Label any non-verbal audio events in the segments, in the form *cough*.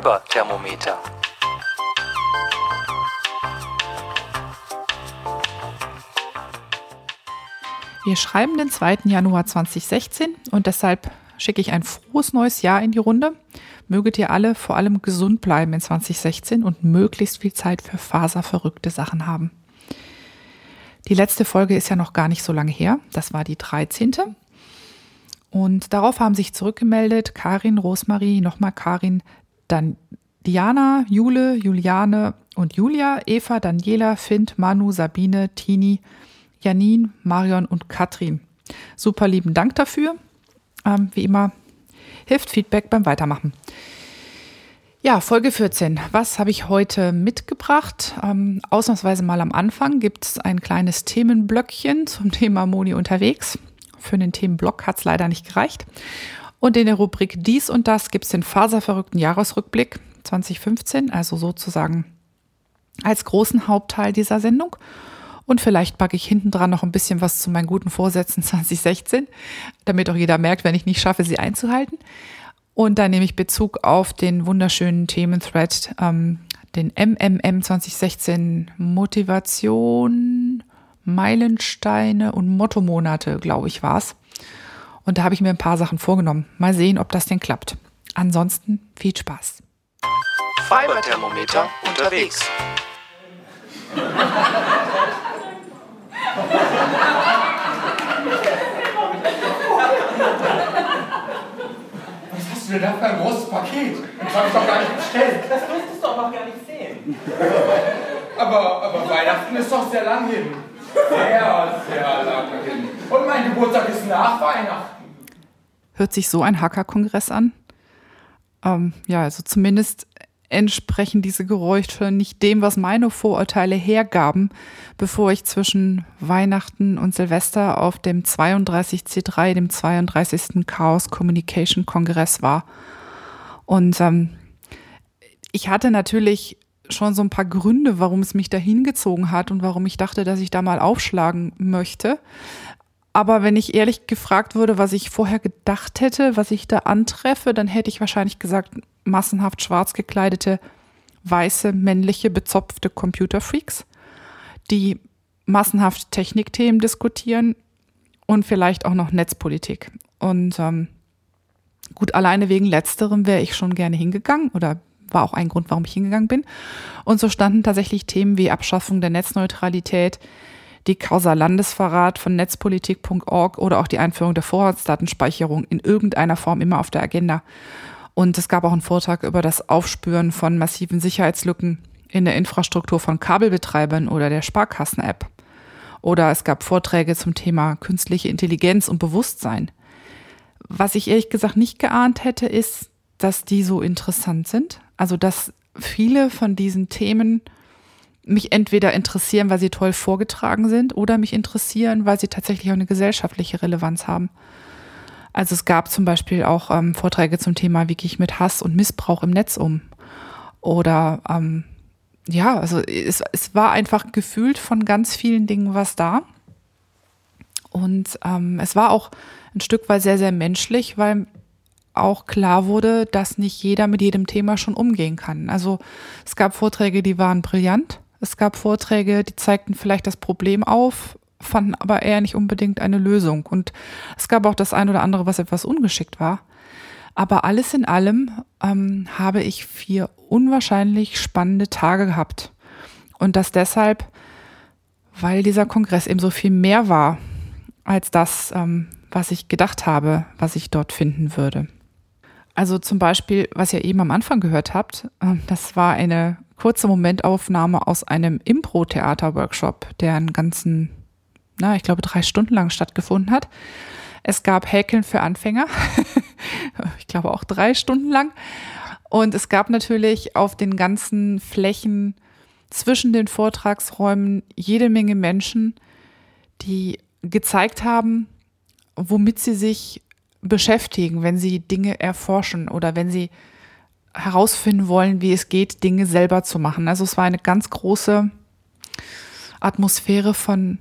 Fiberthermometer. Wir schreiben den 2. Januar 2016 und deshalb schicke ich ein frohes neues Jahr in die Runde. Möget ihr alle vor allem gesund bleiben in 2016 und möglichst viel Zeit für faserverrückte Sachen haben. Die letzte Folge ist ja noch gar nicht so lange her. Das war die 13. Und darauf haben sich zurückgemeldet Karin, Rosmarie, nochmal Karin, dann Diana, Jule, Juliane und Julia, Eva, Daniela, Fint, Manu, Sabine, Tini, Janine, Marion und Katrin. Super lieben Dank dafür. Ähm, wie immer hilft Feedback beim Weitermachen. Ja, Folge 14. Was habe ich heute mitgebracht? Ähm, ausnahmsweise mal am Anfang gibt es ein kleines Themenblöckchen zum *laughs* Thema Moni unterwegs. Für den Themenblock hat es leider nicht gereicht. Und in der Rubrik Dies und Das gibt es den faserverrückten Jahresrückblick 2015, also sozusagen als großen Hauptteil dieser Sendung. Und vielleicht packe ich hinten dran noch ein bisschen was zu meinen guten Vorsätzen *laughs* 2016, damit auch jeder merkt, wenn ich nicht schaffe, sie einzuhalten. Und da nehme ich Bezug auf den wunderschönen Thementhread, ähm, den MMM 2016 Motivation, Meilensteine und Mottomonate, glaube ich, war es. Und da habe ich mir ein paar Sachen vorgenommen. Mal sehen, ob das denn klappt. Ansonsten viel Spaß. Fiberthermometer unterwegs. du denn da für ein großes Paket? Das habe ich doch gar nicht bestellt. Das müsstest du auch noch gar nicht sehen. aber, aber Weihnachten ist doch sehr lang hin. Sehr, sehr lang hin. Und mein Geburtstag ist nach Weihnachten. Hört sich so ein Hackerkongress an? Ähm, ja, also zumindest entsprechen diese Geräusche nicht dem, was meine Vorurteile hergaben, bevor ich zwischen Weihnachten und Silvester auf dem 32C3, dem 32. Chaos Communication Kongress war. Und ähm, ich hatte natürlich schon so ein paar Gründe, warum es mich dahin gezogen hat und warum ich dachte, dass ich da mal aufschlagen möchte. Aber wenn ich ehrlich gefragt würde, was ich vorher gedacht hätte, was ich da antreffe, dann hätte ich wahrscheinlich gesagt, massenhaft schwarz gekleidete, weiße, männliche, bezopfte Computerfreaks, die massenhaft Technikthemen diskutieren und vielleicht auch noch Netzpolitik. Und ähm, gut, alleine wegen letzterem wäre ich schon gerne hingegangen oder war auch ein Grund, warum ich hingegangen bin. Und so standen tatsächlich Themen wie Abschaffung der Netzneutralität, die Causa Landesverrat von netzpolitik.org oder auch die Einführung der Vorratsdatenspeicherung in irgendeiner Form immer auf der Agenda. Und es gab auch einen Vortrag über das Aufspüren von massiven Sicherheitslücken in der Infrastruktur von Kabelbetreibern oder der Sparkassen-App. Oder es gab Vorträge zum Thema künstliche Intelligenz und Bewusstsein. Was ich ehrlich gesagt nicht geahnt hätte, ist, dass die so interessant sind. Also, dass viele von diesen Themen mich entweder interessieren, weil sie toll vorgetragen sind, oder mich interessieren, weil sie tatsächlich auch eine gesellschaftliche Relevanz haben. Also es gab zum Beispiel auch ähm, Vorträge zum Thema, wie gehe ich mit Hass und Missbrauch im Netz um. Oder ähm, ja, also es, es war einfach gefühlt von ganz vielen Dingen was da. Und ähm, es war auch ein Stück weit sehr, sehr menschlich, weil auch klar wurde, dass nicht jeder mit jedem Thema schon umgehen kann. Also es gab Vorträge, die waren brillant. Es gab Vorträge, die zeigten vielleicht das Problem auf, fanden aber eher nicht unbedingt eine Lösung. Und es gab auch das ein oder andere, was etwas ungeschickt war. Aber alles in allem ähm, habe ich vier unwahrscheinlich spannende Tage gehabt. Und das deshalb, weil dieser Kongress eben so viel mehr war als das, ähm, was ich gedacht habe, was ich dort finden würde. Also zum Beispiel, was ihr eben am Anfang gehört habt, äh, das war eine kurze Momentaufnahme aus einem Impro-Theater-Workshop, der einen ganzen na, ich glaube, drei Stunden lang stattgefunden hat. Es gab Häkeln für Anfänger. *laughs* ich glaube auch drei Stunden lang. Und es gab natürlich auf den ganzen Flächen zwischen den Vortragsräumen jede Menge Menschen, die gezeigt haben, womit sie sich beschäftigen, wenn sie Dinge erforschen oder wenn sie herausfinden wollen, wie es geht, Dinge selber zu machen. Also es war eine ganz große Atmosphäre von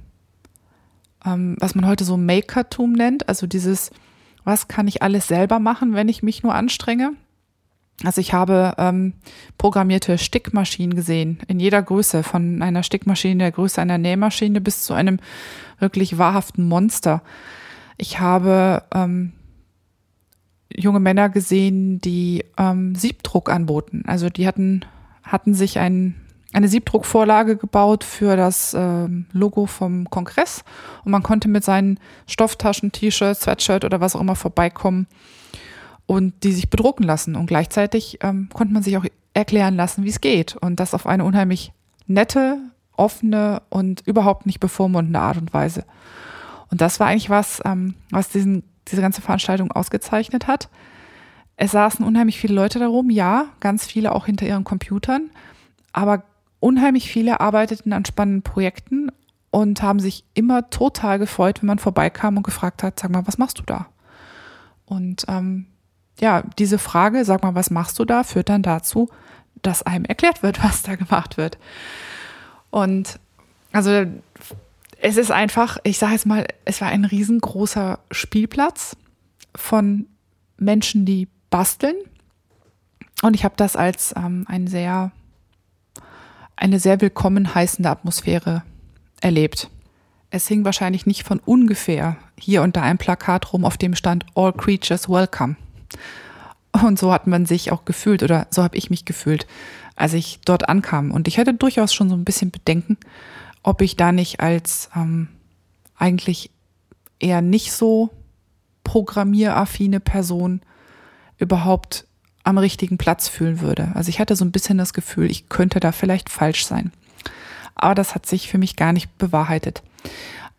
ähm, was man heute so Makertum nennt, also dieses, was kann ich alles selber machen, wenn ich mich nur anstrenge? Also ich habe ähm, programmierte Stickmaschinen gesehen, in jeder Größe, von einer Stickmaschine der Größe einer Nähmaschine bis zu einem wirklich wahrhaften Monster. Ich habe ähm, junge Männer gesehen, die ähm, Siebdruck anboten. Also die hatten, hatten sich ein, eine Siebdruckvorlage gebaut für das ähm, Logo vom Kongress und man konnte mit seinen Stofftaschen, T-Shirt, Sweatshirt oder was auch immer vorbeikommen und die sich bedrucken lassen. Und gleichzeitig ähm, konnte man sich auch erklären lassen, wie es geht. Und das auf eine unheimlich nette, offene und überhaupt nicht bevormundende Art und Weise. Und das war eigentlich was, ähm, was diesen diese ganze Veranstaltung ausgezeichnet hat. Es saßen unheimlich viele Leute darum, ja, ganz viele auch hinter ihren Computern, aber unheimlich viele arbeiteten an spannenden Projekten und haben sich immer total gefreut, wenn man vorbeikam und gefragt hat, sag mal, was machst du da? Und ähm, ja, diese Frage, sag mal, was machst du da, führt dann dazu, dass einem erklärt wird, *laughs* was da gemacht wird. Und also es ist einfach, ich sage jetzt mal, es war ein riesengroßer Spielplatz von Menschen, die basteln. Und ich habe das als ähm, ein sehr, eine sehr willkommen heißende Atmosphäre erlebt. Es hing wahrscheinlich nicht von ungefähr hier und da ein Plakat rum, auf dem stand All Creatures Welcome. Und so hat man sich auch gefühlt oder so habe ich mich gefühlt, als ich dort ankam. Und ich hatte durchaus schon so ein bisschen Bedenken, ob ich da nicht als ähm, eigentlich eher nicht so programmieraffine Person überhaupt am richtigen Platz fühlen würde. Also ich hatte so ein bisschen das Gefühl, ich könnte da vielleicht falsch sein. Aber das hat sich für mich gar nicht bewahrheitet.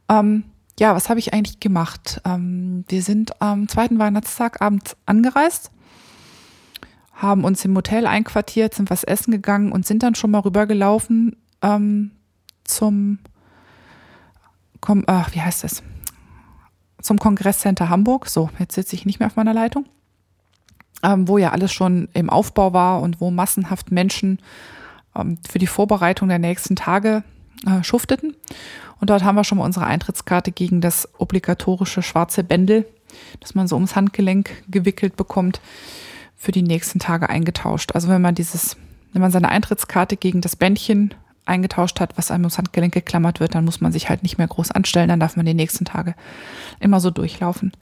Ähm, ja, was habe ich eigentlich gemacht? Ähm, wir sind am zweiten Weihnachtstag abends angereist, haben uns im Hotel einquartiert, sind was essen gegangen und sind dann schon mal rübergelaufen ähm, zum, ach, wie heißt es? Zum Kongresscenter Hamburg. So, jetzt sitze ich nicht mehr auf meiner Leitung. Ähm, wo ja alles schon im Aufbau war und wo massenhaft Menschen ähm, für die Vorbereitung der nächsten Tage äh, schufteten. Und dort haben wir schon mal unsere Eintrittskarte gegen das obligatorische schwarze Bändel, das man so ums Handgelenk gewickelt bekommt, für die nächsten Tage eingetauscht. Also wenn man dieses, wenn man seine Eintrittskarte gegen das Bändchen eingetauscht hat, was einem ums Handgelenk geklammert wird, dann muss man sich halt nicht mehr groß anstellen, dann darf man die nächsten Tage immer so durchlaufen.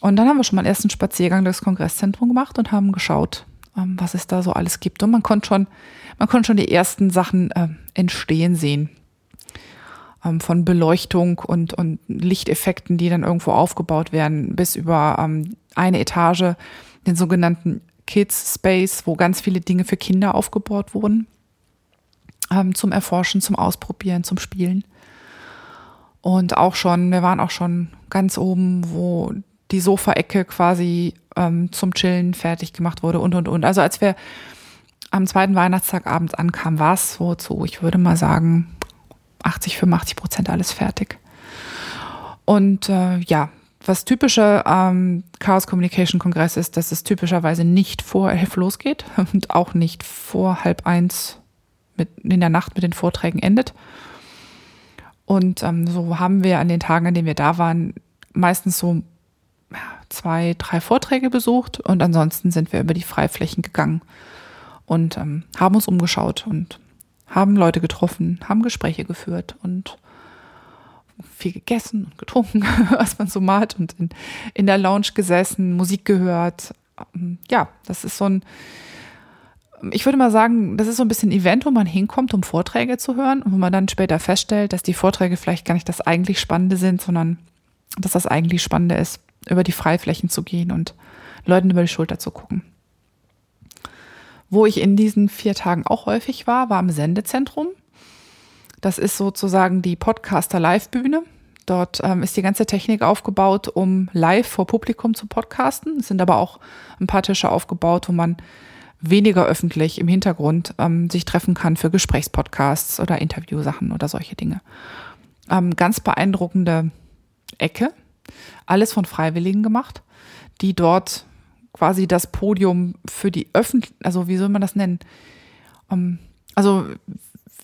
Und dann haben wir schon mal einen ersten Spaziergang durchs Kongresszentrum gemacht und haben geschaut, ähm, was es da so alles gibt. Und man konnte schon, man konnte schon die ersten Sachen äh, entstehen sehen. Ähm, von Beleuchtung und, und Lichteffekten, die dann irgendwo aufgebaut werden, bis über ähm, eine Etage, den sogenannten Kids Space, wo ganz viele Dinge für Kinder aufgebaut wurden ähm, zum Erforschen, zum Ausprobieren, zum Spielen. Und auch schon, wir waren auch schon ganz oben, wo die Sofaecke quasi ähm, zum Chillen fertig gemacht wurde und und und. Also als wir am zweiten Weihnachtstag abends ankamen, war es so zu, ich würde mal sagen, 80, 85 Prozent alles fertig. Und äh, ja, was typische ähm, Chaos Communication Kongress ist, dass es typischerweise nicht vor elf losgeht *laughs* und auch nicht vor halb eins mit, in der Nacht mit den Vorträgen endet. Und ähm, so haben wir an den Tagen, an denen wir da waren, meistens so zwei, drei Vorträge besucht und ansonsten sind wir über die Freiflächen gegangen und ähm, haben uns umgeschaut und haben Leute getroffen, haben Gespräche geführt und viel gegessen und getrunken, *laughs* was man so macht und in, in der Lounge gesessen, Musik gehört. Ähm, ja, das ist so ein ich würde mal sagen, das ist so ein bisschen ein Event, wo man hinkommt, um Vorträge zu hören und wo man dann später feststellt, dass die Vorträge vielleicht gar nicht das eigentlich Spannende sind, sondern dass das eigentlich Spannende ist, über die Freiflächen zu gehen und Leuten über die Schulter zu gucken. Wo ich in diesen vier Tagen auch häufig war, war im Sendezentrum. Das ist sozusagen die Podcaster-Live-Bühne. Dort ähm, ist die ganze Technik aufgebaut, um live vor Publikum zu podcasten. Es sind aber auch ein paar Tische aufgebaut, wo man weniger öffentlich im Hintergrund ähm, sich treffen kann für Gesprächspodcasts oder Interviewsachen oder solche Dinge. Ähm, ganz beeindruckende Ecke, alles von Freiwilligen gemacht, die dort quasi das Podium für die Öffentlich, also wie soll man das nennen? Ähm, also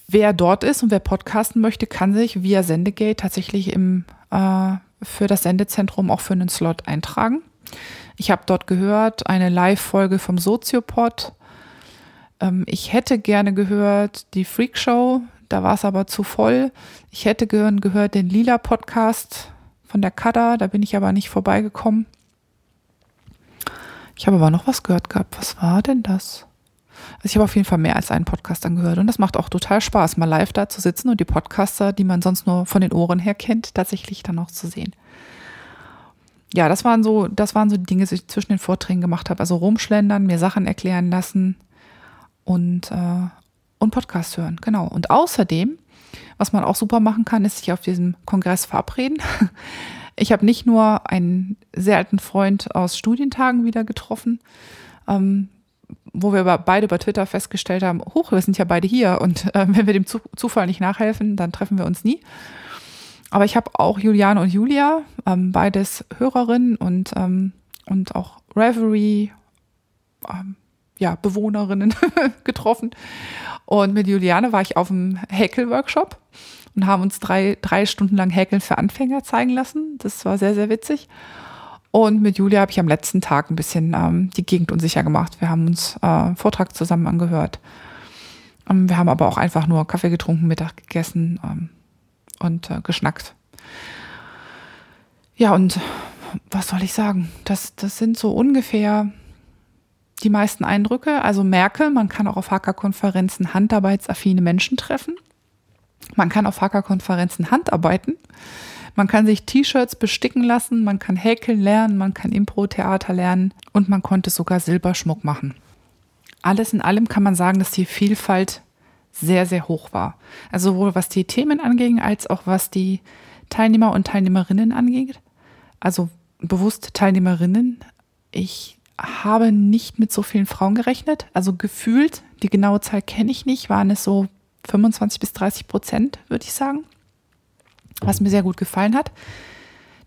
wer dort ist und wer podcasten möchte, kann sich via Sendegate tatsächlich im, äh, für das Sendezentrum auch für einen Slot eintragen. Ich habe dort gehört eine Live-Folge vom Soziopod. Ähm, ich hätte gerne gehört die Freak Show, da war es aber zu voll. Ich hätte gehört, gehört den Lila Podcast von der Kada, da bin ich aber nicht vorbeigekommen. Ich habe aber noch was gehört gehabt. Was war denn das? Also ich habe auf jeden Fall mehr als einen Podcast angehört und das macht auch total Spaß, mal live da zu sitzen und die Podcaster, die man sonst nur von den Ohren her kennt, tatsächlich dann auch zu sehen. Ja, das waren so, das waren so die Dinge, die ich zwischen den Vorträgen gemacht habe. Also rumschlendern, mir Sachen erklären lassen und, äh, und Podcast hören. Genau. Und außerdem, was man auch super machen kann, ist sich auf diesem Kongress verabreden. *laughs* Ich habe nicht nur einen sehr alten Freund aus Studientagen wieder getroffen, ähm, wo wir beide bei Twitter festgestellt haben, hoch, wir sind ja beide hier und äh, wenn wir dem Zufall nicht nachhelfen, dann treffen wir uns nie. Aber ich habe auch Juliane und Julia, ähm, beides Hörerinnen und, ähm, und auch Reverie, ähm, ja, Bewohnerinnen *laughs* getroffen. Und mit Juliane war ich auf dem Häkel-Workshop und haben uns drei, drei Stunden lang Häkeln für Anfänger zeigen lassen. Das war sehr, sehr witzig. Und mit Julia habe ich am letzten Tag ein bisschen ähm, die Gegend unsicher gemacht. Wir haben uns äh, Vortrag zusammen angehört. Ähm, wir haben aber auch einfach nur Kaffee getrunken, Mittag gegessen ähm, und äh, geschnackt. Ja, und was soll ich sagen? Das, das sind so ungefähr die meisten Eindrücke. Also merke, man kann auch auf Hackerkonferenzen handarbeitsaffine Menschen treffen. Man kann auf Hackerkonferenzen handarbeiten. Man kann sich T-Shirts besticken lassen, man kann häkeln lernen, man kann Impro-Theater lernen und man konnte sogar Silberschmuck machen. Alles in allem kann man sagen, dass die Vielfalt sehr, sehr hoch war. Also sowohl was die Themen anging, als auch was die Teilnehmer und Teilnehmerinnen angeht. Also bewusst Teilnehmerinnen. Ich habe nicht mit so vielen Frauen gerechnet. Also gefühlt, die genaue Zahl kenne ich nicht, waren es so 25 bis 30 Prozent, würde ich sagen was mir sehr gut gefallen hat.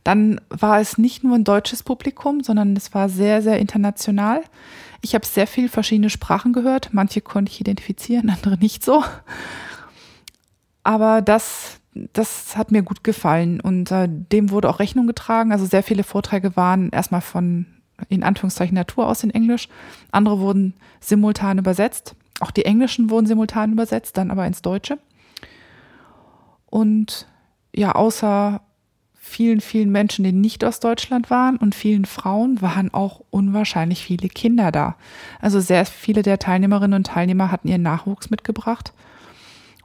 Dann war es nicht nur ein deutsches Publikum, sondern es war sehr, sehr international. Ich habe sehr viele verschiedene Sprachen gehört. Manche konnte ich identifizieren, *laughs* andere nicht so. Aber das, das hat mir gut gefallen und äh, dem wurde auch Rechnung getragen. Also sehr viele Vorträge waren erstmal von in Anführungszeichen Natur aus in Englisch. Andere wurden simultan übersetzt. Auch die englischen wurden simultan übersetzt, dann aber ins Deutsche. Und ja, außer vielen, vielen Menschen, die nicht aus Deutschland waren und vielen Frauen, waren auch unwahrscheinlich viele Kinder da. Also sehr viele der Teilnehmerinnen und Teilnehmer hatten ihren Nachwuchs mitgebracht.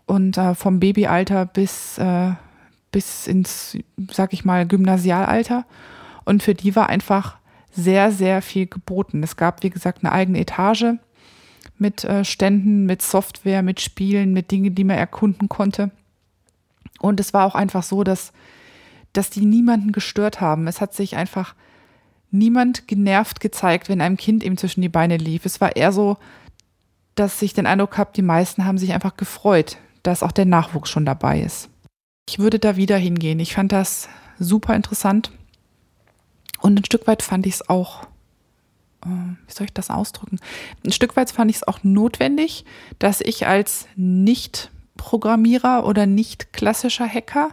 Und äh, vom Babyalter bis, äh, bis ins, sag ich mal, Gymnasialalter. Und für die war einfach sehr, sehr viel geboten. Es gab, wie gesagt, eine eigene Etage mit äh, Ständen, mit Software, mit Spielen, mit Dingen, die man erkunden konnte. Und es war auch einfach so, dass, dass die niemanden gestört haben. Es hat sich einfach niemand genervt gezeigt, wenn einem Kind eben zwischen die Beine lief. Es war eher so, dass ich den Eindruck habe, die meisten haben sich einfach gefreut, dass auch der Nachwuchs schon dabei ist. Ich würde da wieder hingehen. Ich fand das super interessant. Und ein Stück weit fand ich es auch, äh, wie soll ich das ausdrücken? Ein Stück weit fand ich es auch notwendig, dass ich als nicht Programmierer oder nicht klassischer Hacker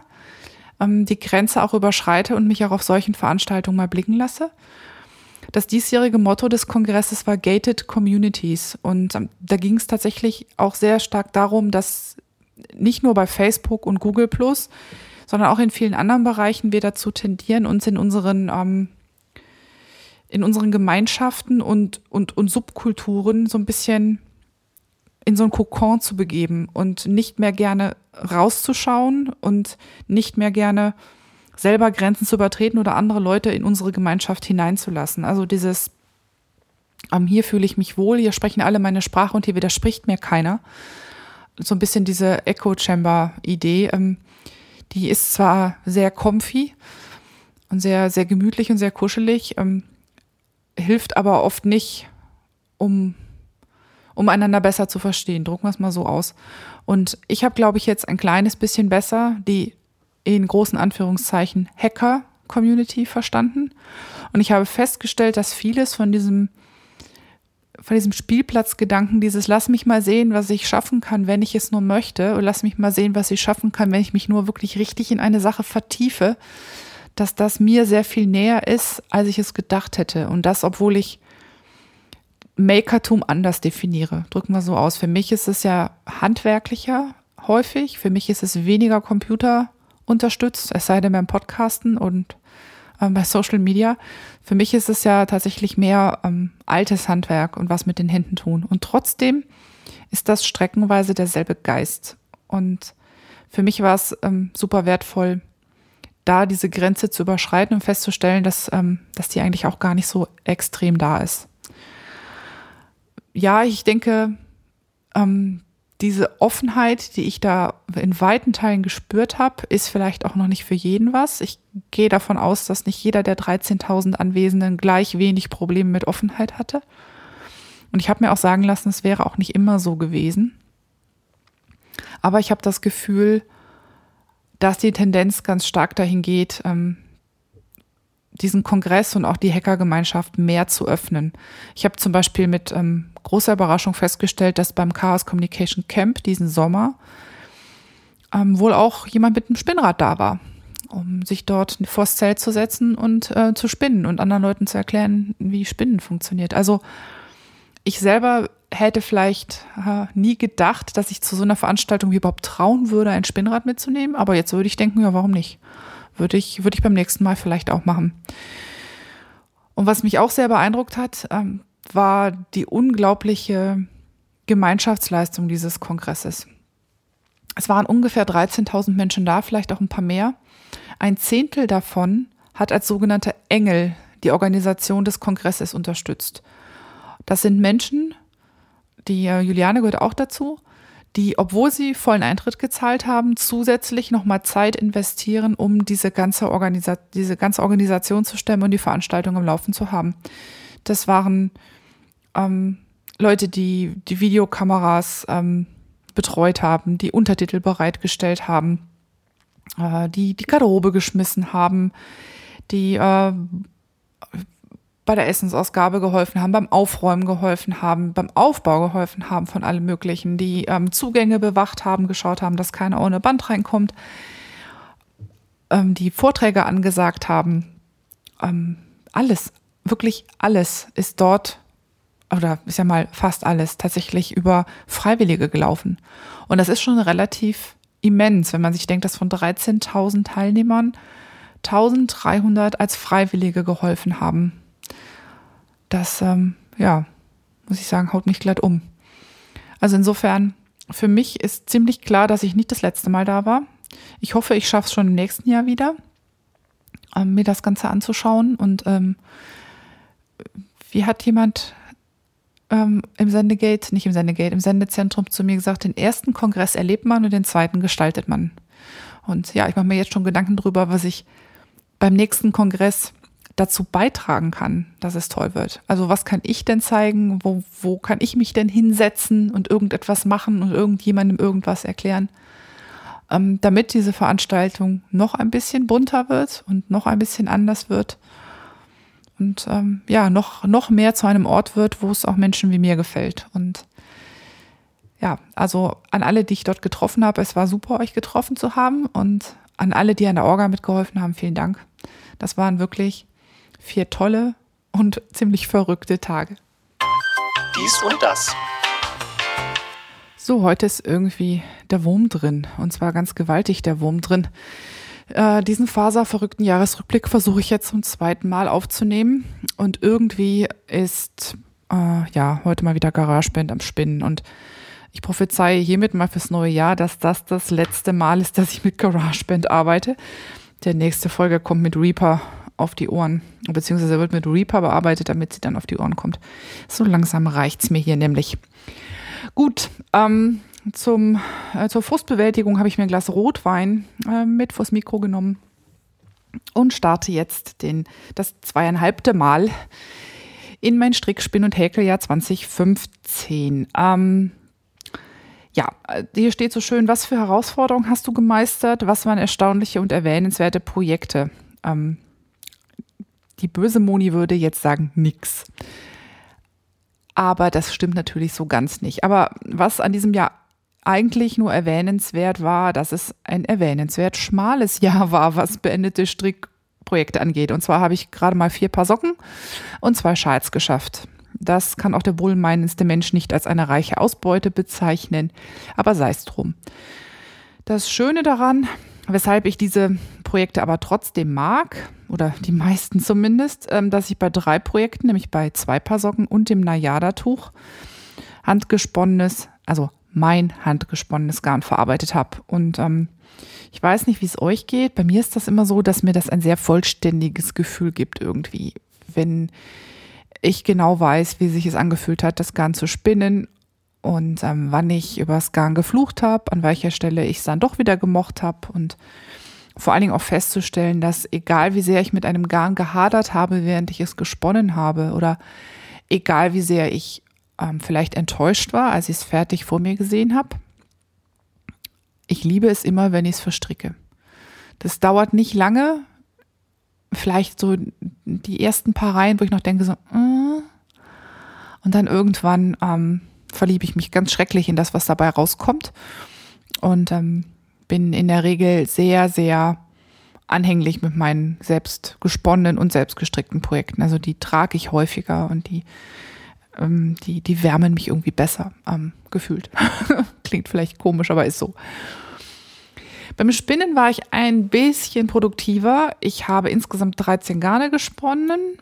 ähm, die Grenze auch überschreite und mich auch auf solchen Veranstaltungen mal blicken lasse. Das diesjährige Motto des Kongresses war Gated Communities und ähm, da ging es tatsächlich auch sehr stark darum, dass nicht nur bei Facebook und Google Plus, sondern auch in vielen anderen Bereichen wir dazu tendieren, uns in unseren ähm, in unseren Gemeinschaften und, und, und Subkulturen so ein bisschen in so ein Kokon zu begeben und nicht mehr gerne rauszuschauen und nicht mehr gerne selber Grenzen zu übertreten oder andere Leute in unsere Gemeinschaft hineinzulassen. Also dieses, ähm, hier fühle ich mich wohl, hier sprechen alle meine Sprache und hier widerspricht mir keiner. So ein bisschen diese Echo Chamber Idee, ähm, die ist zwar sehr comfy und sehr, sehr gemütlich und sehr kuschelig, ähm, hilft aber oft nicht, um um einander besser zu verstehen. Drucken wir es mal so aus. Und ich habe, glaube ich, jetzt ein kleines bisschen besser die in großen Anführungszeichen Hacker-Community verstanden. Und ich habe festgestellt, dass vieles von diesem von diesem Spielplatzgedanken, dieses lass mich mal sehen, was ich schaffen kann, wenn ich es nur möchte, und lass mich mal sehen, was ich schaffen kann, wenn ich mich nur wirklich richtig in eine Sache vertiefe, dass das mir sehr viel näher ist, als ich es gedacht hätte. Und das, obwohl ich Makertum anders definiere. Drücken wir so aus. Für mich ist es ja handwerklicher häufig. Für mich ist es weniger Computer unterstützt, es sei denn beim Podcasten und äh, bei Social Media. Für mich ist es ja tatsächlich mehr ähm, altes Handwerk und was mit den Händen tun. Und trotzdem ist das streckenweise derselbe Geist. Und für mich war es ähm, super wertvoll, da diese Grenze zu überschreiten und festzustellen, dass, ähm, dass die eigentlich auch gar nicht so extrem da ist. Ja, ich denke, ähm, diese Offenheit, die ich da in weiten Teilen gespürt habe, ist vielleicht auch noch nicht für jeden was. Ich gehe davon aus, dass nicht jeder der 13.000 Anwesenden gleich wenig Probleme mit Offenheit hatte. Und ich habe mir auch sagen lassen, es wäre auch nicht immer so gewesen. Aber ich habe das Gefühl, dass die Tendenz ganz stark dahin geht, ähm, diesen Kongress und auch die Hackergemeinschaft mehr zu öffnen. Ich habe zum Beispiel mit ähm, großer Überraschung festgestellt, dass beim Chaos Communication Camp diesen Sommer ähm, wohl auch jemand mit einem Spinnrad da war, um sich dort vors Zelt zu setzen und äh, zu spinnen und anderen Leuten zu erklären, wie Spinnen funktioniert. Also ich selber hätte vielleicht äh, nie gedacht, dass ich zu so einer Veranstaltung überhaupt trauen würde, ein Spinnrad mitzunehmen, aber jetzt würde ich denken, ja, warum nicht? Würde ich, würde ich beim nächsten Mal vielleicht auch machen. Und was mich auch sehr beeindruckt hat, ähm, war die unglaubliche Gemeinschaftsleistung dieses Kongresses. Es waren ungefähr 13.000 Menschen da, vielleicht auch ein paar mehr. Ein Zehntel davon hat als sogenannte Engel die Organisation des Kongresses unterstützt. Das sind Menschen, die äh, Juliane gehört auch dazu, die, obwohl sie vollen Eintritt gezahlt haben, zusätzlich nochmal Zeit investieren, um diese ganze, Organisa diese ganze Organisation zu stemmen und die Veranstaltung im Laufen zu haben. Das waren ähm, Leute, die die Videokameras ähm, betreut haben, die Untertitel bereitgestellt haben, äh, die die Garderobe geschmissen haben, die äh, bei der Essensausgabe geholfen haben, beim Aufräumen geholfen haben, beim Aufbau geholfen haben von allem Möglichen, die ähm, Zugänge bewacht haben, geschaut haben, dass keiner ohne Band reinkommt, ähm, die Vorträge angesagt haben. Ähm, alles, wirklich alles ist dort, oder ist ja mal fast alles, tatsächlich über Freiwillige gelaufen. Und das ist schon relativ immens, wenn man sich denkt, dass von 13.000 Teilnehmern 1300 als Freiwillige geholfen haben das, ähm, ja, muss ich sagen, haut mich glatt um. Also insofern, für mich ist ziemlich klar, dass ich nicht das letzte Mal da war. Ich hoffe, ich schaffe es schon im nächsten Jahr wieder, ähm, mir das Ganze anzuschauen. Und ähm, wie hat jemand ähm, im Sendegate, nicht im Sendegate, im Sendezentrum zu mir gesagt, den ersten Kongress erlebt man und den zweiten gestaltet man. Und ja, ich mache mir jetzt schon Gedanken darüber, was ich beim nächsten Kongress dazu beitragen kann, dass es toll wird. Also was kann ich denn zeigen? Wo, wo kann ich mich denn hinsetzen und irgendetwas machen und irgendjemandem irgendwas erklären? Ähm, damit diese Veranstaltung noch ein bisschen bunter wird und noch ein bisschen anders wird und ähm, ja, noch, noch mehr zu einem Ort wird, wo es auch Menschen wie mir gefällt. Und ja, also an alle, die ich dort getroffen habe, es war super, euch getroffen zu haben und an alle, die an der Orga mitgeholfen haben, vielen Dank. Das waren wirklich vier tolle und ziemlich verrückte Tage. Dies und das. So, heute ist irgendwie der Wurm drin. Und zwar ganz gewaltig der Wurm drin. Äh, diesen faserverrückten Jahresrückblick versuche ich jetzt zum zweiten Mal aufzunehmen. Und irgendwie ist äh, ja heute mal wieder GarageBand am Spinnen. Und ich prophezeie hiermit mal fürs neue Jahr, dass das das letzte Mal ist, dass ich mit GarageBand arbeite. Der nächste Folge kommt mit Reaper auf die Ohren. Beziehungsweise wird mit Reaper bearbeitet, damit sie dann auf die Ohren kommt. So langsam reicht es mir hier nämlich. Gut, ähm, zum, äh, zur Frustbewältigung habe ich mir ein Glas Rotwein äh, mit vors Mikro genommen und starte jetzt den, das zweieinhalbte Mal in mein Strickspinn- und Häkeljahr 2015. Ähm, ja, hier steht so schön, was für Herausforderungen hast du gemeistert? Was waren erstaunliche und erwähnenswerte Projekte? Ähm, die böse Moni würde jetzt sagen, nix. Aber das stimmt natürlich so ganz nicht. Aber was an diesem Jahr eigentlich nur erwähnenswert war, dass es ein erwähnenswert schmales Jahr war, was beendete Strick Projekte angeht. Und zwar habe ich gerade mal vier Paar Socken und zwei Schals geschafft. Das kann auch der wohlmeinendste Mensch nicht als eine reiche Ausbeute bezeichnen, aber sei es drum. Das Schöne daran, weshalb ich diese Projekte aber trotzdem mag, oder die meisten zumindest, ähm, dass ich bei drei Projekten, nämlich bei zwei Paar Socken und dem Nayada-Tuch, handgesponnenes, also mein handgesponnenes Garn verarbeitet habe. Und ähm, ich weiß nicht, wie es euch geht. Bei mir ist das immer so, dass mir das ein sehr vollständiges Gefühl gibt irgendwie, wenn ich genau weiß, wie sich es angefühlt hat, das Garn zu spinnen und ähm, wann ich über das Garn geflucht habe, an welcher Stelle ich es dann doch wieder gemocht habe und vor allen Dingen auch festzustellen, dass egal wie sehr ich mit einem Garn gehadert habe, während ich es gesponnen habe oder egal wie sehr ich ähm, vielleicht enttäuscht war, als ich es fertig vor mir gesehen habe, ich liebe es immer, wenn ich es verstricke. Das dauert nicht lange, vielleicht so die ersten paar Reihen, wo ich noch denke so, mm. und dann irgendwann ähm, verliebe ich mich ganz schrecklich in das, was dabei rauskommt und ähm, bin in der Regel sehr, sehr anhänglich mit meinen selbst gesponnenen und selbst gestrickten Projekten. Also die trage ich häufiger und die, ähm, die, die wärmen mich irgendwie besser ähm, gefühlt. *laughs* Klingt vielleicht komisch, aber ist so. Beim Spinnen war ich ein bisschen produktiver. Ich habe insgesamt 13 Garne gesponnen.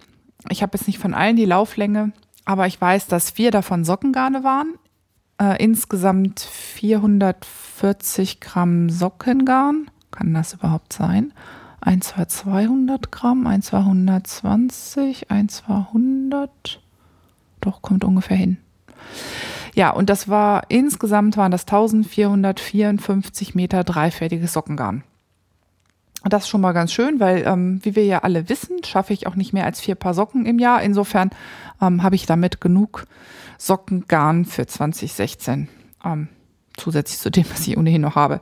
Ich habe jetzt nicht von allen die Lauflänge, aber ich weiß, dass vier davon Sockengarne waren. Äh, insgesamt 440 Gramm Sockengarn. Kann das überhaupt sein? Eins war 200 Gramm, eins war 120, eins war 100. Doch, kommt ungefähr hin. Ja, und das war insgesamt waren das 1454 Meter dreifertiges Sockengarn. Und das ist schon mal ganz schön, weil, ähm, wie wir ja alle wissen, schaffe ich auch nicht mehr als vier Paar Socken im Jahr. Insofern ähm, habe ich damit genug Sockengarn für 2016, ähm, zusätzlich zu dem, was ich ohnehin noch habe.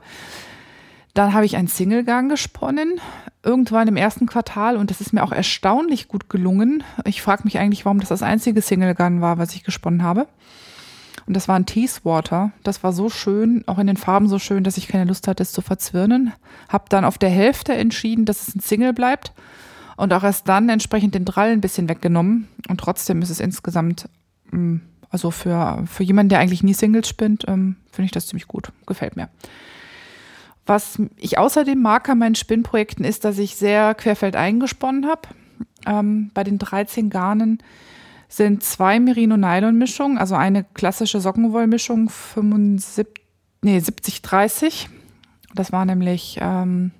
Dann habe ich einen Singlegarn gesponnen, irgendwann im ersten Quartal und das ist mir auch erstaunlich gut gelungen. Ich frage mich eigentlich, warum das das einzige Singlegarn war, was ich gesponnen habe. Und das war ein Teeswater. Das war so schön, auch in den Farben so schön, dass ich keine Lust hatte, es zu verzwirnen. Hab dann auf der Hälfte entschieden, dass es ein Single bleibt. Und auch erst dann entsprechend den Drall ein bisschen weggenommen. Und trotzdem ist es insgesamt, mm, also für, für jemanden, der eigentlich nie Singles spinnt, ähm, finde ich das ziemlich gut. Gefällt mir. Was ich außerdem mag an meinen Spinnprojekten ist, dass ich sehr querfeldein gesponnen habe. Ähm, bei den 13 Garnen sind zwei Merino-Nylon-Mischungen, also eine klassische Sockenwollmischung 75, nee, 70-30. Das war nämlich, ähm,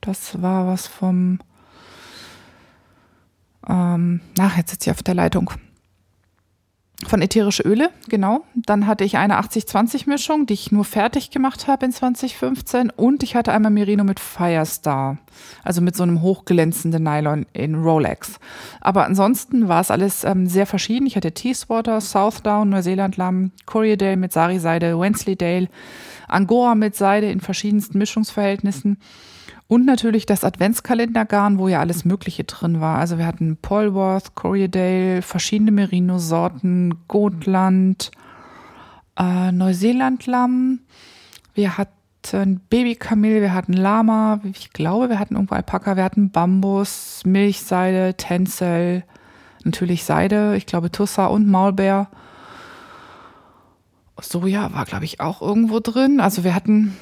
das war was vom, ähm, nach, jetzt sitze ich auf der Leitung von ätherische Öle, genau. Dann hatte ich eine 80-20-Mischung, die ich nur fertig gemacht habe in 2015. Und ich hatte einmal Merino mit Firestar, also mit so einem hochglänzenden Nylon in Rolex. Aber ansonsten war es alles ähm, sehr verschieden. Ich hatte Teeswater, Southdown, Neuseeland-Lamm, Corriedale mit Sari-Seide, Wensleydale, Angora mit Seide in verschiedensten Mischungsverhältnissen. Und natürlich das Adventskalendergarn, wo ja alles Mögliche drin war. Also wir hatten Polworth, Corriedale, verschiedene Merino-Sorten, Gotland, äh, Neuseeland-Lamm. Wir hatten Babykamel, wir hatten Lama, ich glaube, wir hatten irgendwo Alpaka, wir hatten Bambus, Milchseide, Tencel, natürlich Seide, ich glaube Tussa und Maulbeer. Soja war, glaube ich, auch irgendwo drin. Also wir hatten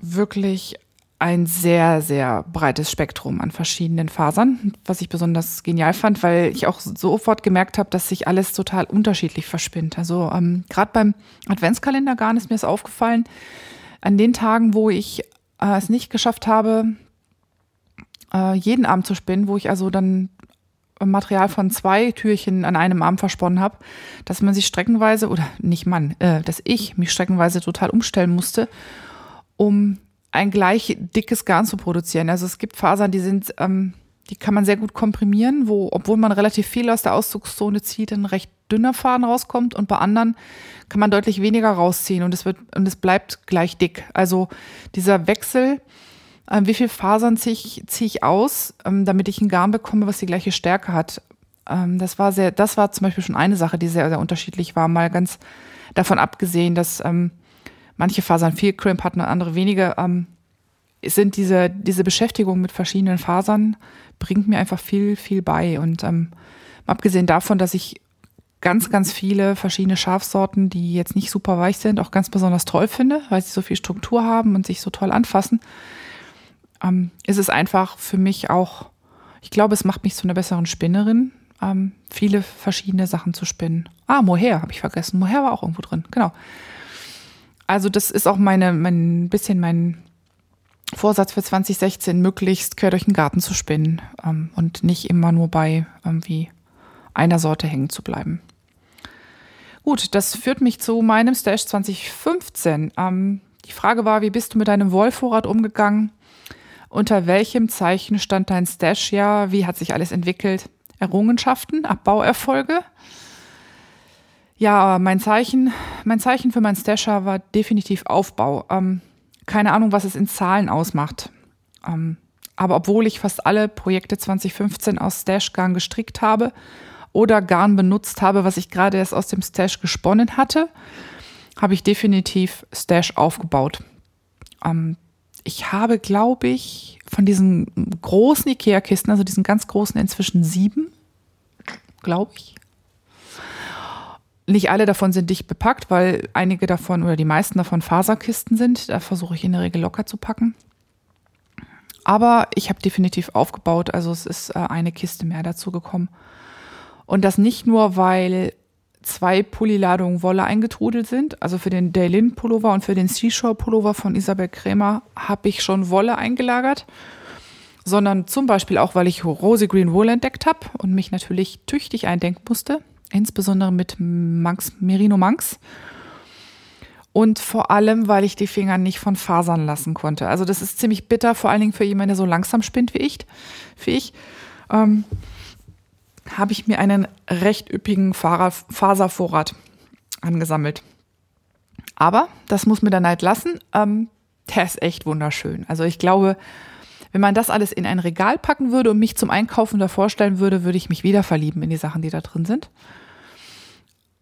wirklich ein sehr, sehr breites Spektrum an verschiedenen Fasern, was ich besonders genial fand, weil ich auch sofort gemerkt habe, dass sich alles total unterschiedlich verspinnt. Also ähm, gerade beim Adventskalendergarn ist mir es aufgefallen, an den Tagen, wo ich äh, es nicht geschafft habe, äh, jeden Abend zu spinnen, wo ich also dann Material von zwei Türchen an einem Arm versponnen habe, dass man sich streckenweise, oder nicht man, äh, dass ich mich streckenweise total umstellen musste, um ein gleich dickes Garn zu produzieren. Also es gibt Fasern, die sind, ähm, die kann man sehr gut komprimieren, wo, obwohl man relativ viel aus der Auszugszone zieht, ein recht dünner Faden rauskommt und bei anderen kann man deutlich weniger rausziehen und es wird, und es bleibt gleich dick. Also dieser Wechsel, äh, wie viel Fasern ziehe ich, zieh ich aus, ähm, damit ich ein Garn bekomme, was die gleiche Stärke hat. Ähm, das war sehr, das war zum Beispiel schon eine Sache, die sehr, sehr unterschiedlich war. Mal ganz davon abgesehen, dass ähm, manche Fasern viel Crimp hatten und andere weniger, ähm, sind diese, diese Beschäftigung mit verschiedenen Fasern, bringt mir einfach viel, viel bei. Und ähm, abgesehen davon, dass ich ganz, ganz viele verschiedene Schafsorten, die jetzt nicht super weich sind, auch ganz besonders toll finde, weil sie so viel Struktur haben und sich so toll anfassen, ähm, ist es einfach für mich auch, ich glaube, es macht mich zu einer besseren Spinnerin, ähm, viele verschiedene Sachen zu spinnen. Ah, Mohair habe ich vergessen. Mohair war auch irgendwo drin, genau. Also das ist auch meine, mein bisschen mein Vorsatz für 2016, möglichst quer durch den Garten zu spinnen ähm, und nicht immer nur bei irgendwie einer Sorte hängen zu bleiben. Gut, das führt mich zu meinem Stash 2015. Ähm, die Frage war, wie bist du mit deinem Wollvorrat umgegangen? Unter welchem Zeichen stand dein Stash ja? Wie hat sich alles entwickelt? Errungenschaften, Abbauerfolge? Ja, mein Zeichen, mein Zeichen für mein Stasher war definitiv Aufbau. Ähm, keine Ahnung, was es in Zahlen ausmacht. Ähm, aber obwohl ich fast alle Projekte 2015 aus Stashgarn gestrickt habe oder Garn benutzt habe, was ich gerade erst aus dem Stash gesponnen hatte, habe ich definitiv Stash aufgebaut. Ähm, ich habe, glaube ich, von diesen großen Ikea-Kisten, also diesen ganz großen, inzwischen sieben, glaube ich. Nicht alle davon sind dicht bepackt, weil einige davon oder die meisten davon Faserkisten sind. Da versuche ich in der Regel locker zu packen. Aber ich habe definitiv aufgebaut, also es ist äh, eine Kiste mehr dazu gekommen. Und das nicht nur, weil zwei Pulliladungen Wolle eingetrudelt sind. Also für den Daylin Pullover und für den Seashore Pullover von Isabel Krämer habe ich schon Wolle eingelagert, sondern zum Beispiel auch, weil ich Rosy Green Wool entdeckt habe und mich natürlich tüchtig eindenken musste, insbesondere mit Manx, Merino Manx. Und vor allem, weil ich die Finger nicht von Fasern lassen konnte. Also das ist ziemlich bitter, vor allen Dingen für jemanden, der so langsam spinnt wie ich. Wie ich. Ähm, habe ich mir einen recht üppigen Faservorrat angesammelt. Aber das muss mir der Neid lassen. Ähm, der ist echt wunderschön. Also ich glaube, wenn man das alles in ein Regal packen würde und mich zum Einkaufen da vorstellen würde, würde ich mich wieder verlieben in die Sachen, die da drin sind.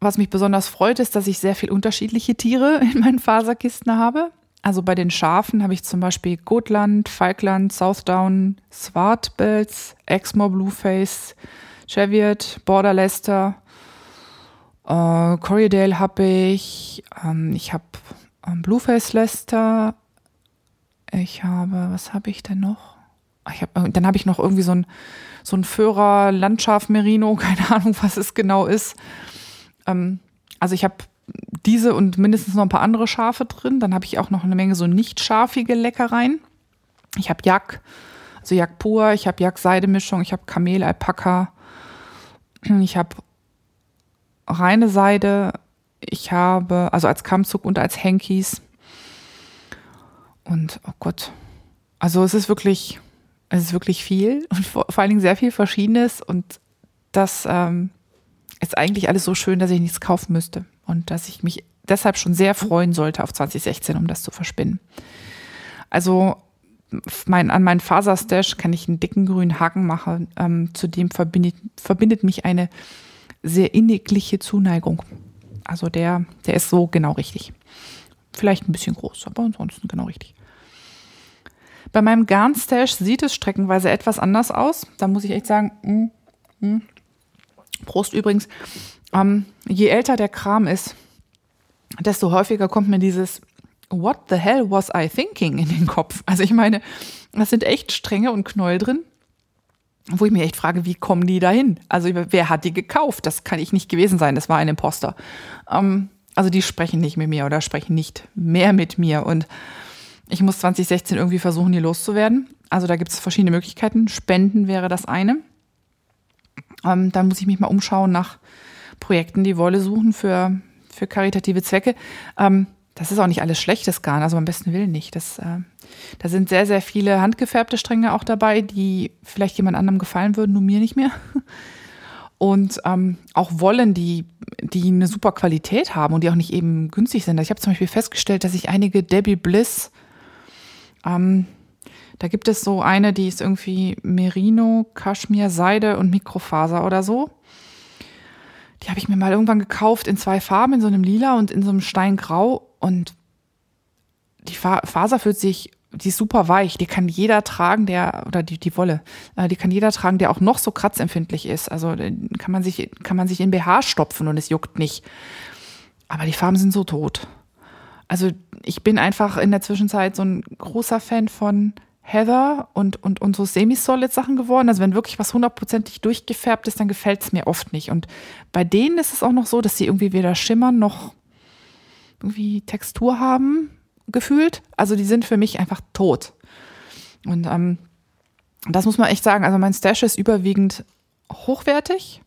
Was mich besonders freut, ist, dass ich sehr viel unterschiedliche Tiere *laughs* in meinen Faserkisten habe. Also bei den Schafen habe ich zum Beispiel Gotland, Falkland, Southdown, Swartbells, Exmoor Blueface, Cheviot, Border Leicester, äh, Corriedale habe ich, ähm, ich habe ähm, Blueface Leicester, ich habe, was habe ich denn noch? Ich hab, äh, dann habe ich noch irgendwie so ein, so ein Führer Landschaft Merino, *laughs* keine Ahnung, was es genau ist. Ähm, also ich habe diese und mindestens noch ein paar andere Schafe drin. Dann habe ich auch noch eine Menge so nicht scharfige Leckereien. Ich habe Jack, also Jack pur, ich habe Jack Seidemischung, ich habe Kamel, Alpaka, ich habe reine Seide, ich habe, also als Kammzug und als Hankies. Und oh Gott. Also es ist wirklich, es ist wirklich viel und vor, vor allen Dingen sehr viel Verschiedenes und das ähm, ist eigentlich alles so schön, dass ich nichts kaufen müsste und dass ich mich deshalb schon sehr freuen sollte auf 2016, um das zu verspinnen. Also mein, an meinen Faserstash kann ich einen dicken grünen Haken machen. Ähm, zudem verbindet, verbindet mich eine sehr innigliche Zuneigung. Also der, der ist so genau richtig. Vielleicht ein bisschen groß, aber ansonsten genau richtig. Bei meinem Garnstash sieht es streckenweise etwas anders aus. Da muss ich echt sagen, mm, mm. Prost übrigens. Ähm, je älter der Kram ist, desto häufiger kommt mir dieses what the hell was I thinking in den Kopf? Also ich meine, das sind echt Stränge und Knäuel drin, wo ich mir echt frage, wie kommen die dahin? Also wer hat die gekauft? Das kann ich nicht gewesen sein, das war ein Imposter. Ähm, also die sprechen nicht mit mir oder sprechen nicht mehr mit mir und ich muss 2016 irgendwie versuchen, die loszuwerden. Also da gibt es verschiedene Möglichkeiten. Spenden wäre das eine. Ähm, dann muss ich mich mal umschauen nach Projekten, die Wolle suchen für, für karitative Zwecke. Ähm, das ist auch nicht alles schlechtes Garn, also am besten Willen nicht. Das, äh, da sind sehr, sehr viele handgefärbte Stränge auch dabei, die vielleicht jemand anderem gefallen würden, nur mir nicht mehr. *laughs* Und ähm, auch Wollen, die, die eine super Qualität haben und die auch nicht eben günstig sind. Ich habe zum Beispiel festgestellt, dass ich einige Debbie Bliss, ähm, da gibt es so eine, die ist irgendwie Merino, Kaschmir, Seide und Mikrofaser oder so. Die habe ich mir mal irgendwann gekauft in zwei Farben, in so einem Lila und in so einem Steingrau. Und die Faser fühlt sich die ist super weich, die kann jeder tragen, der, oder die, die Wolle, äh, die kann jeder tragen, der auch noch so kratzempfindlich ist. Also äh, kann man sich, kann man sich in BH stopfen und es juckt nicht. Aber die Farben sind so tot. Also ich bin einfach in der Zwischenzeit so ein großer Fan von Heather und, und, und so semi-solid Sachen geworden. Also wenn wirklich was hundertprozentig durchgefärbt ist, dann gefällt es mir oft nicht. Und bei denen ist es auch noch so, dass sie irgendwie weder schimmern noch irgendwie Textur haben, gefühlt. Also die sind für mich einfach tot. Und ähm, das muss man echt sagen. Also mein Stash ist überwiegend hochwertig.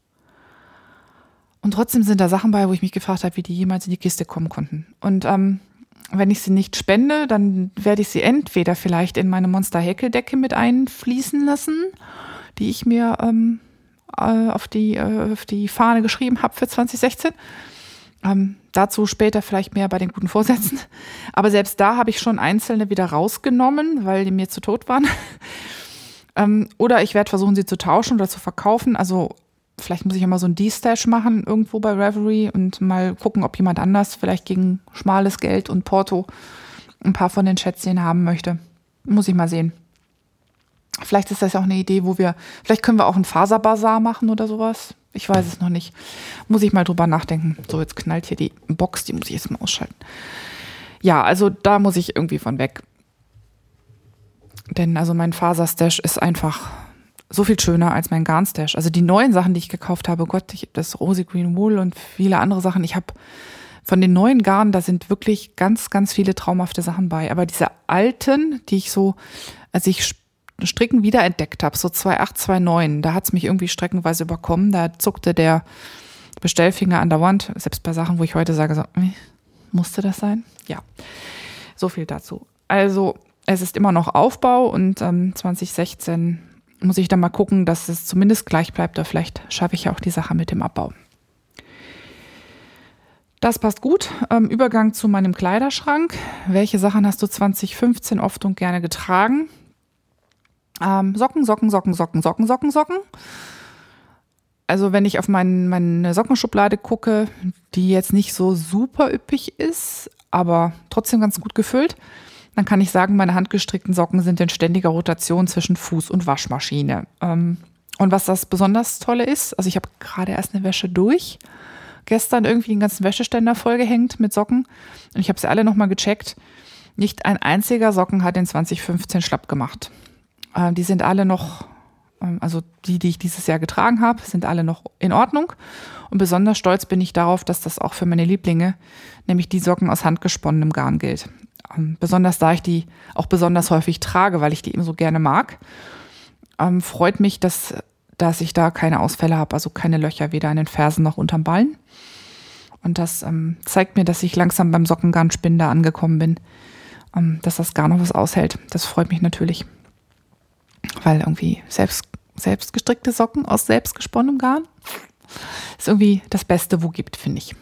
Und trotzdem sind da Sachen bei, wo ich mich gefragt habe, wie die jemals in die Kiste kommen konnten. Und ähm, wenn ich sie nicht spende, dann werde ich sie entweder vielleicht in meine Monster-Häkeldecke mit einfließen lassen, die ich mir ähm, äh, auf, die, äh, auf die Fahne geschrieben habe für 2016. Ähm, dazu später vielleicht mehr bei den guten Vorsätzen. Aber selbst da habe ich schon einzelne wieder rausgenommen, weil die mir zu tot waren. *laughs* ähm, oder ich werde versuchen, sie zu tauschen oder zu verkaufen. Also vielleicht muss ich ja mal so ein D-Stash machen irgendwo bei Reverie und mal gucken, ob jemand anders vielleicht gegen schmales Geld und Porto ein paar von den Schätzchen haben möchte. Muss ich mal sehen. Vielleicht ist das ja auch eine Idee, wo wir, vielleicht können wir auch einen Faserbazar machen oder sowas. Ich weiß es noch nicht. Muss ich mal drüber nachdenken. So, jetzt knallt hier die Box, die muss ich jetzt mal ausschalten. Ja, also da muss ich irgendwie von weg. Denn also mein Faserstash ist einfach so viel schöner als mein Garnstash. Also die neuen Sachen, die ich gekauft habe, Gott, ich habe das Rosy Green Wool und viele andere Sachen. Ich habe von den neuen Garnen, da sind wirklich ganz, ganz viele traumhafte Sachen bei. Aber diese alten, die ich so, als ich Stricken wiederentdeckt habe, so 2.8, 2.9, da hat es mich irgendwie streckenweise überkommen. Da zuckte der Bestellfinger an der Wand, selbst bei Sachen, wo ich heute sage, so, musste das sein? Ja, so viel dazu. Also es ist immer noch Aufbau und ähm, 2016 muss ich dann mal gucken, dass es zumindest gleich bleibt. Oder vielleicht schaffe ich ja auch die Sache mit dem Abbau. Das passt gut. Ähm, Übergang zu meinem Kleiderschrank. Welche Sachen hast du 2015 oft und gerne getragen? Ähm, Socken, Socken, Socken, Socken, Socken, Socken, Socken. Also wenn ich auf mein, meine Sockenschublade gucke, die jetzt nicht so super üppig ist, aber trotzdem ganz gut gefüllt, dann kann ich sagen, meine handgestrickten Socken sind in ständiger Rotation zwischen Fuß und Waschmaschine. Ähm, und was das besonders tolle ist, also ich habe gerade erst eine Wäsche durch, gestern irgendwie den ganzen Wäscheständer vollgehängt mit Socken und ich habe sie alle nochmal gecheckt. Nicht ein einziger Socken hat in 2015 schlapp gemacht. Äh, die sind alle noch, ähm, also die, die ich dieses Jahr getragen habe, sind alle noch in Ordnung. Und besonders stolz bin ich darauf, dass das auch für meine Lieblinge, nämlich die Socken aus handgesponnenem Garn gilt. Ähm, besonders da ich die auch besonders häufig trage, weil ich die eben so gerne mag, ähm, freut mich, dass, dass ich da keine Ausfälle habe, also keine Löcher weder an den Fersen noch unterm Ballen. Und das ähm, zeigt mir, dass ich langsam beim Sockengarnspinder angekommen bin, ähm, dass das gar noch was aushält. Das freut mich natürlich, weil irgendwie selbst, selbst gestrickte Socken aus selbst gesponnenem Garn ist irgendwie das Beste, wo gibt, finde ich.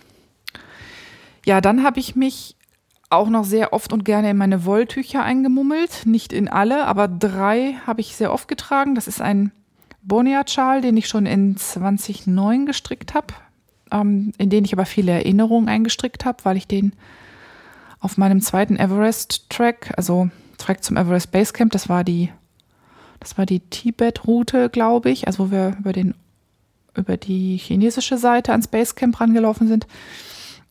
Ja, dann habe ich mich auch noch sehr oft und gerne in meine Wolltücher eingemummelt. Nicht in alle, aber drei habe ich sehr oft getragen. Das ist ein Bonnier-Schal, den ich schon in 2009 gestrickt habe, ähm, in den ich aber viele Erinnerungen eingestrickt habe, weil ich den auf meinem zweiten Everest-Track, also Track zum Everest Basecamp, das war die, die Tibet-Route, glaube ich, also wo wir über den über die chinesische Seite ans Basecamp rangelaufen sind.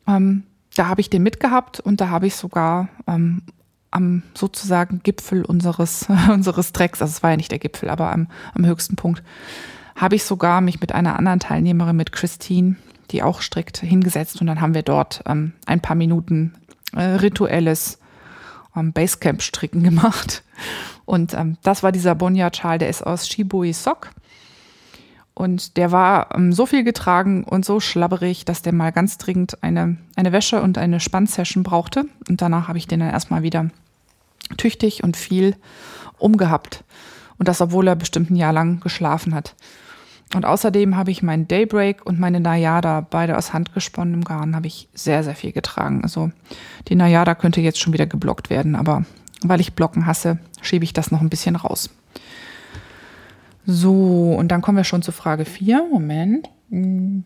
Ähm, da habe ich den mitgehabt und da habe ich sogar ähm, am sozusagen Gipfel unseres, *laughs* unseres Tracks, also es war ja nicht der Gipfel, aber am, am höchsten Punkt, habe ich sogar mich mit einer anderen Teilnehmerin, mit Christine, die auch strickt, hingesetzt und dann haben wir dort ähm, ein paar Minuten äh, rituelles ähm, Basecamp-Stricken *laughs* gemacht. Und ähm, das war dieser Bonja-Schal, der ist aus Shibui Sock. Und der war ähm, so viel getragen und so schlabberig, dass der mal ganz dringend eine, eine Wäsche und eine Spannsession brauchte. Und danach habe ich den dann erstmal wieder tüchtig und viel umgehabt. Und das, obwohl er bestimmt ein Jahr lang geschlafen hat. Und außerdem habe ich meinen Daybreak und meine Nayada, beide aus handgesponnenem Garn, habe ich sehr, sehr viel getragen. Also die Nayada könnte jetzt schon wieder geblockt werden, aber weil ich Blocken hasse, schiebe ich das noch ein bisschen raus. So, und dann kommen wir schon zu Frage 4. Moment. Mhm.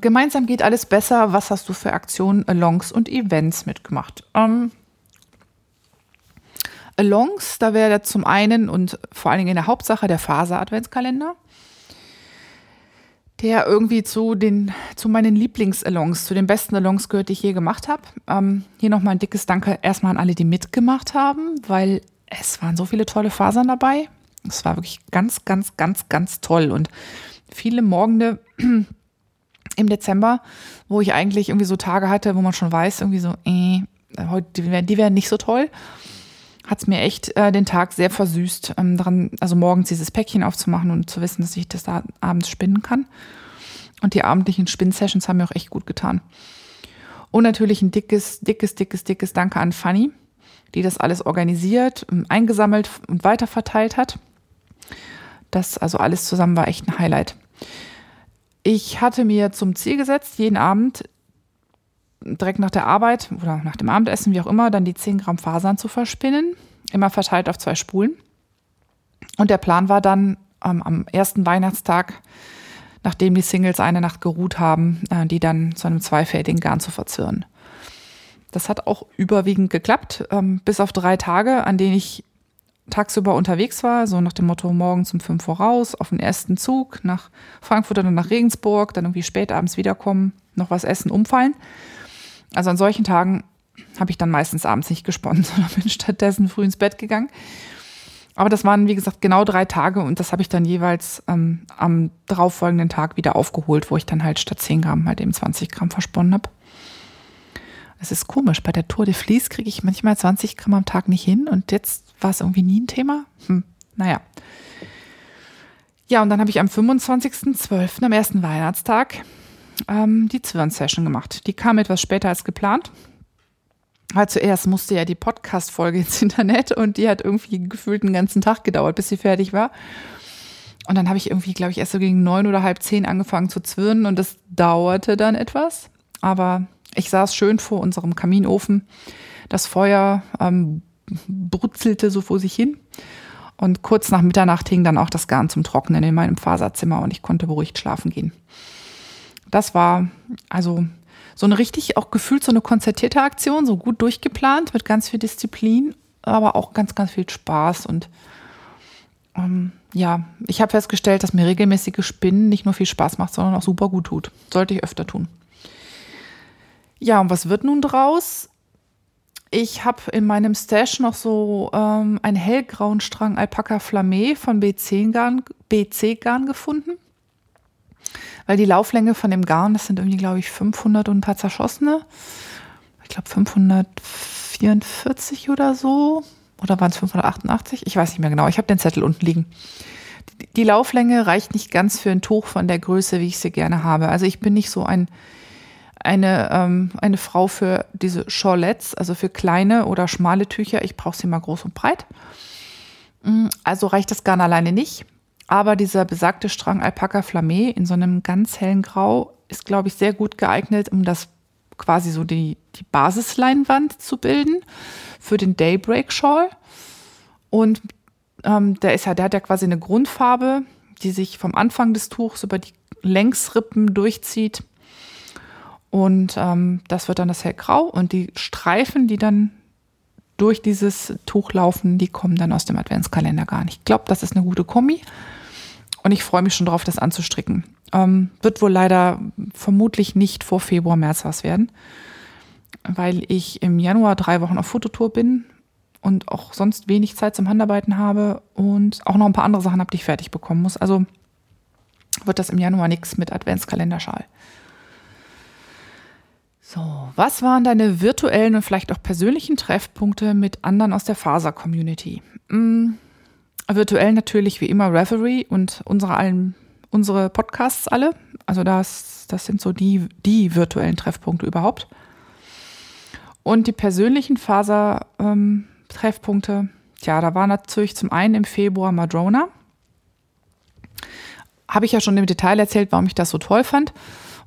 Gemeinsam geht alles besser. Was hast du für Aktionen, Alongs und Events mitgemacht? Ähm, Alongs, da wäre zum einen und vor allen Dingen in der Hauptsache der Faser-Adventskalender, der irgendwie zu den, zu meinen Lieblings-Alongs, zu den besten Alongs gehört, die ich je gemacht habe. Ähm, hier nochmal ein dickes Danke erstmal an alle, die mitgemacht haben, weil es waren so viele tolle Fasern dabei. Es war wirklich ganz, ganz, ganz, ganz toll und viele Morgende *clears throat* im Dezember, wo ich eigentlich irgendwie so Tage hatte, wo man schon weiß, irgendwie so, äh, heute, die, wären nicht so toll, hat es mir echt äh, den Tag sehr versüßt, ähm, daran, also morgens dieses Päckchen aufzumachen und zu wissen, dass ich das da abends spinnen kann. Und die abendlichen Spin-Sessions haben mir auch echt gut getan. Und natürlich ein dickes, dickes, dickes, dickes Danke an Fanny, die das alles organisiert, ähm, eingesammelt und weiterverteilt hat. Das also alles zusammen war echt ein Highlight. Ich hatte mir zum Ziel gesetzt, jeden Abend direkt nach der Arbeit oder nach dem Abendessen, wie auch immer, dann die 10 Gramm Fasern zu verspinnen, immer verteilt auf zwei Spulen. Und der Plan war dann ähm, am ersten Weihnachtstag, nachdem die Singles eine Nacht geruht haben, äh, die dann zu einem zweifädigen Garn zu verzwirren. Das hat auch überwiegend geklappt, ähm, bis auf drei Tage, an denen ich tagsüber unterwegs war, so nach dem Motto morgens um fünf Uhr raus, auf den ersten Zug nach Frankfurt oder nach Regensburg, dann irgendwie spät abends wiederkommen, noch was essen, umfallen. Also an solchen Tagen habe ich dann meistens abends nicht gesponnen, *laughs* sondern bin stattdessen früh ins Bett gegangen. Aber das waren, wie gesagt, genau drei Tage und das habe ich dann jeweils ähm, am darauffolgenden Tag wieder aufgeholt, wo ich dann halt statt 10 Gramm halt eben 20 Gramm versponnen habe. Es ist komisch, bei der Tour de Vlies kriege ich manchmal 20 Gramm am Tag nicht hin und jetzt war es irgendwie nie ein Thema. Hm, naja. Ja, und dann habe ich am 25.12., am ersten Weihnachtstag, ähm, die Zwirn-Session gemacht. Die kam etwas später als geplant. Weil zuerst musste ja die Podcast-Folge ins *laughs* Internet und die hat irgendwie gefühlt einen ganzen Tag gedauert, bis sie fertig war. Und dann habe ich irgendwie, glaube ich, erst so gegen neun oder halb zehn angefangen zu zwirnen und das dauerte dann etwas. Aber ich saß schön vor unserem Kaminofen. Das Feuer ähm, brutzelte so vor sich hin. Und kurz nach Mitternacht hing dann auch das Garn zum Trocknen in meinem Faserzimmer und ich konnte beruhigt schlafen gehen. Das war also so eine richtig auch gefühlt so eine konzertierte Aktion, so gut durchgeplant mit ganz viel Disziplin, aber auch ganz, ganz viel Spaß. Und ähm, ja, ich habe festgestellt, dass mir regelmäßige Spinnen nicht nur viel Spaß macht, sondern auch super gut tut. Sollte ich öfter tun. Ja, und was wird nun draus? Ich habe in meinem Stash noch so ähm, einen hellgrauen Strang Alpaka Flamme von BC-Garn BC -Garn gefunden. Weil die Lauflänge von dem Garn, das sind irgendwie, glaube ich, 500 und ein paar zerschossene. Ich glaube 544 oder so. Oder waren es 588? Ich weiß nicht mehr genau. Ich habe den Zettel unten liegen. Die Lauflänge reicht nicht ganz für ein Tuch von der Größe, wie ich sie gerne habe. Also ich bin nicht so ein eine, ähm, eine Frau für diese Shawlettes, also für kleine oder schmale Tücher. Ich brauche sie mal groß und breit. Mm, also reicht das Garn alleine nicht. Aber dieser besagte Strang Alpaka Flamme in so einem ganz hellen Grau ist, glaube ich, sehr gut geeignet, um das quasi so die, die Basisleinwand zu bilden für den Daybreak Shawl. Und ähm, der ist ja, der hat ja quasi eine Grundfarbe, die sich vom Anfang des Tuchs über die Längsrippen durchzieht und ähm, das wird dann das hellgrau und die Streifen, die dann durch dieses Tuch laufen, die kommen dann aus dem Adventskalender gar nicht. Ich glaube, das ist eine gute Kombi und ich freue mich schon drauf, das anzustricken. Ähm, wird wohl leider vermutlich nicht vor Februar, März was werden, weil ich im Januar drei Wochen auf Fototour bin und auch sonst wenig Zeit zum Handarbeiten habe und auch noch ein paar andere Sachen habe, die ich fertig bekommen muss. Also wird das im Januar nichts mit Adventskalenderschal. So, was waren deine virtuellen und vielleicht auch persönlichen Treffpunkte mit anderen aus der Faser-Community? Hm, virtuell natürlich wie immer Reverie und unsere allen, unsere Podcasts alle. Also das, das sind so die, die virtuellen Treffpunkte überhaupt. Und die persönlichen Faser-Treffpunkte, ähm, tja, da war natürlich zum einen im Februar Madrona. Habe ich ja schon im Detail erzählt, warum ich das so toll fand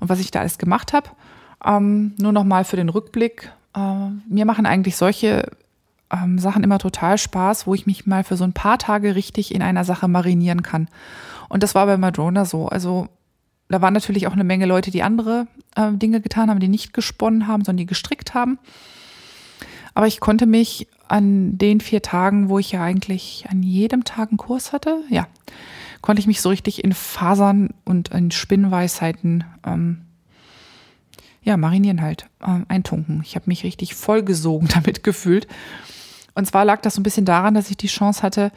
und was ich da alles gemacht habe. Ähm, nur noch mal für den Rückblick. Äh, mir machen eigentlich solche ähm, Sachen immer total Spaß, wo ich mich mal für so ein paar Tage richtig in einer Sache marinieren kann. Und das war bei Madrona so. Also da waren natürlich auch eine Menge Leute, die andere äh, Dinge getan haben, die nicht gesponnen haben, sondern die gestrickt haben. Aber ich konnte mich an den vier Tagen, wo ich ja eigentlich an jedem Tag einen Kurs hatte, ja, konnte ich mich so richtig in Fasern und in Spinnweisheiten ähm, ja, marinieren halt, ähm, eintunken. Ich habe mich richtig vollgesogen *laughs* damit gefühlt. Und zwar lag das so ein bisschen daran, dass ich die Chance hatte,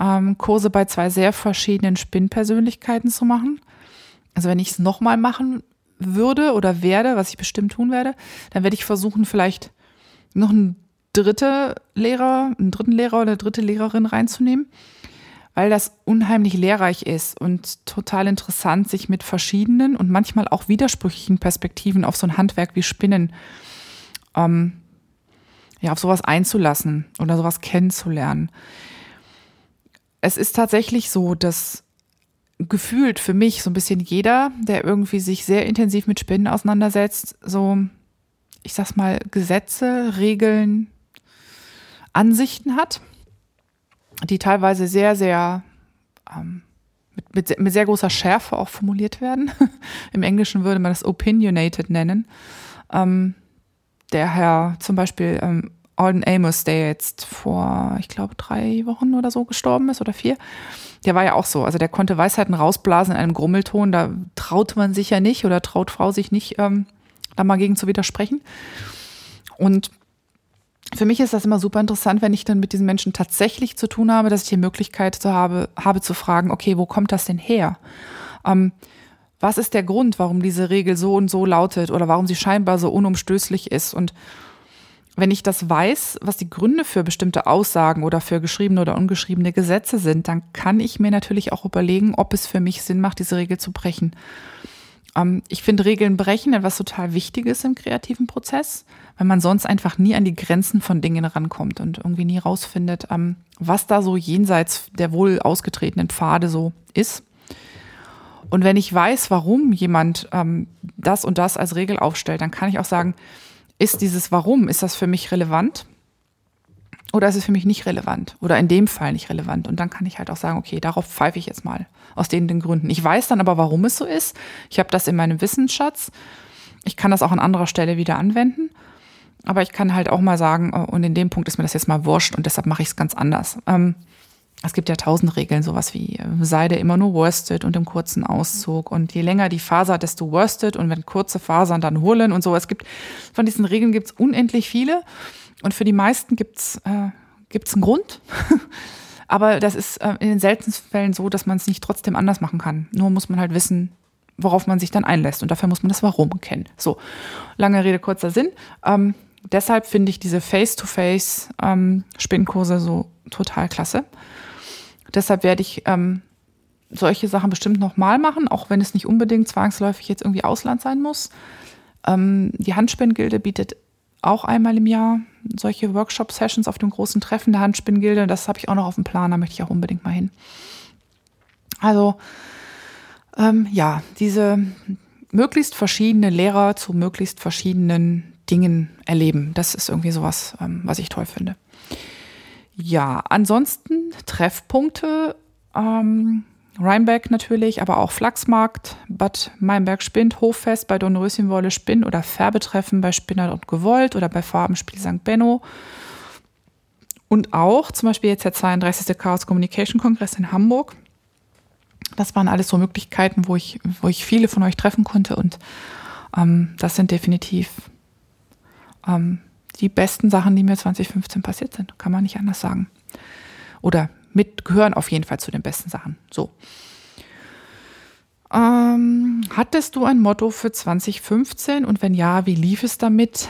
ähm, Kurse bei zwei sehr verschiedenen Spinnpersönlichkeiten zu machen. Also wenn ich es nochmal machen würde oder werde, was ich bestimmt tun werde, dann werde ich versuchen, vielleicht noch einen dritte Lehrer, einen dritten Lehrer oder eine dritte Lehrerin reinzunehmen, weil das unheimlich lehrreich ist und total interessant, sich mit verschiedenen und manchmal auch widersprüchlichen Perspektiven auf so ein Handwerk wie Spinnen ähm, ja, auf sowas einzulassen oder sowas kennenzulernen. Es ist tatsächlich so, dass gefühlt für mich so ein bisschen jeder, der irgendwie sich sehr intensiv mit Spinnen auseinandersetzt, so, ich sag's mal, Gesetze, Regeln, Ansichten hat, die teilweise sehr, sehr ähm, mit, mit, mit, sehr großer Schärfe auch formuliert werden. *laughs* Im Englischen würde man das opinionated nennen. Ähm, der Herr zum Beispiel ähm, Alden Amos, der jetzt vor, ich glaube, drei Wochen oder so gestorben ist oder vier, der war ja auch so. Also der konnte Weisheiten rausblasen in einem Grummelton. Da traut man sich ja nicht oder traut Frau sich nicht, ähm, da mal gegen zu widersprechen. Und für mich ist das immer super interessant, wenn ich dann mit diesen Menschen tatsächlich zu tun habe, dass ich die Möglichkeit zu habe, habe zu fragen, okay, wo kommt das denn her? Ähm, was ist der Grund, warum diese Regel so und so lautet oder warum sie scheinbar so unumstößlich ist? Und wenn ich das weiß, was die Gründe für bestimmte Aussagen oder für geschriebene oder ungeschriebene Gesetze sind, dann kann ich mir natürlich auch überlegen, ob es für mich Sinn macht, diese Regel zu brechen. Ähm, ich finde Regeln brechen etwas total Wichtiges im kreativen Prozess, weil man sonst einfach nie an die Grenzen von Dingen rankommt und irgendwie nie rausfindet, ähm, was da so jenseits der wohl ausgetretenen Pfade so ist. Und wenn ich weiß, warum jemand ähm, das und das als Regel aufstellt, dann kann ich auch sagen, ist dieses Warum, ist das für mich relevant? Oder ist es für mich nicht relevant? Oder in dem Fall nicht relevant? Und dann kann ich halt auch sagen, okay, darauf pfeife ich jetzt mal. Aus den, den Gründen. Ich weiß dann aber, warum es so ist. Ich habe das in meinem Wissensschatz. Ich kann das auch an anderer Stelle wieder anwenden. Aber ich kann halt auch mal sagen, oh, und in dem Punkt ist mir das jetzt mal wurscht und deshalb mache ich es ganz anders. Ähm, es gibt ja tausend Regeln, sowas wie äh, Seide immer nur worsted und im kurzen Auszug. Und je länger die Faser, desto worsted. Und wenn kurze Fasern, dann holen und so. Es gibt, von diesen Regeln gibt es unendlich viele. Und für die meisten gibt es äh, gibt's einen Grund. *laughs* Aber das ist äh, in den seltensten Fällen so, dass man es nicht trotzdem anders machen kann. Nur muss man halt wissen, worauf man sich dann einlässt. Und dafür muss man das Warum kennen. So, lange Rede, kurzer Sinn. Ähm, deshalb finde ich diese Face-to-Face-Spinnkurse ähm, so total klasse. Deshalb werde ich ähm, solche Sachen bestimmt nochmal machen, auch wenn es nicht unbedingt zwangsläufig jetzt irgendwie Ausland sein muss. Ähm, die Handspinngilde bietet auch einmal im Jahr solche Workshop-Sessions auf dem großen Treffen der Handspinngilde. Das habe ich auch noch auf dem Plan, da möchte ich auch unbedingt mal hin. Also ähm, ja, diese möglichst verschiedene Lehrer zu möglichst verschiedenen Dingen erleben. Das ist irgendwie sowas, ähm, was ich toll finde. Ja, ansonsten Treffpunkte. Ähm, Rheinberg natürlich, aber auch Flachsmarkt, Bad Meinberg Spind, Hoffest bei Dornröschenwolle Spinn oder Färbetreffen bei Spinner und Gewollt oder bei Farbenspiel St. Benno. Und auch zum Beispiel jetzt der 32. Chaos Communication Kongress in Hamburg. Das waren alles so Möglichkeiten, wo ich, wo ich viele von euch treffen konnte und ähm, das sind definitiv ähm, die besten Sachen, die mir 2015 passiert sind. Kann man nicht anders sagen. Oder mit gehören auf jeden Fall zu den besten Sachen. So. Ähm, hattest du ein Motto für 2015 und wenn ja, wie lief es damit?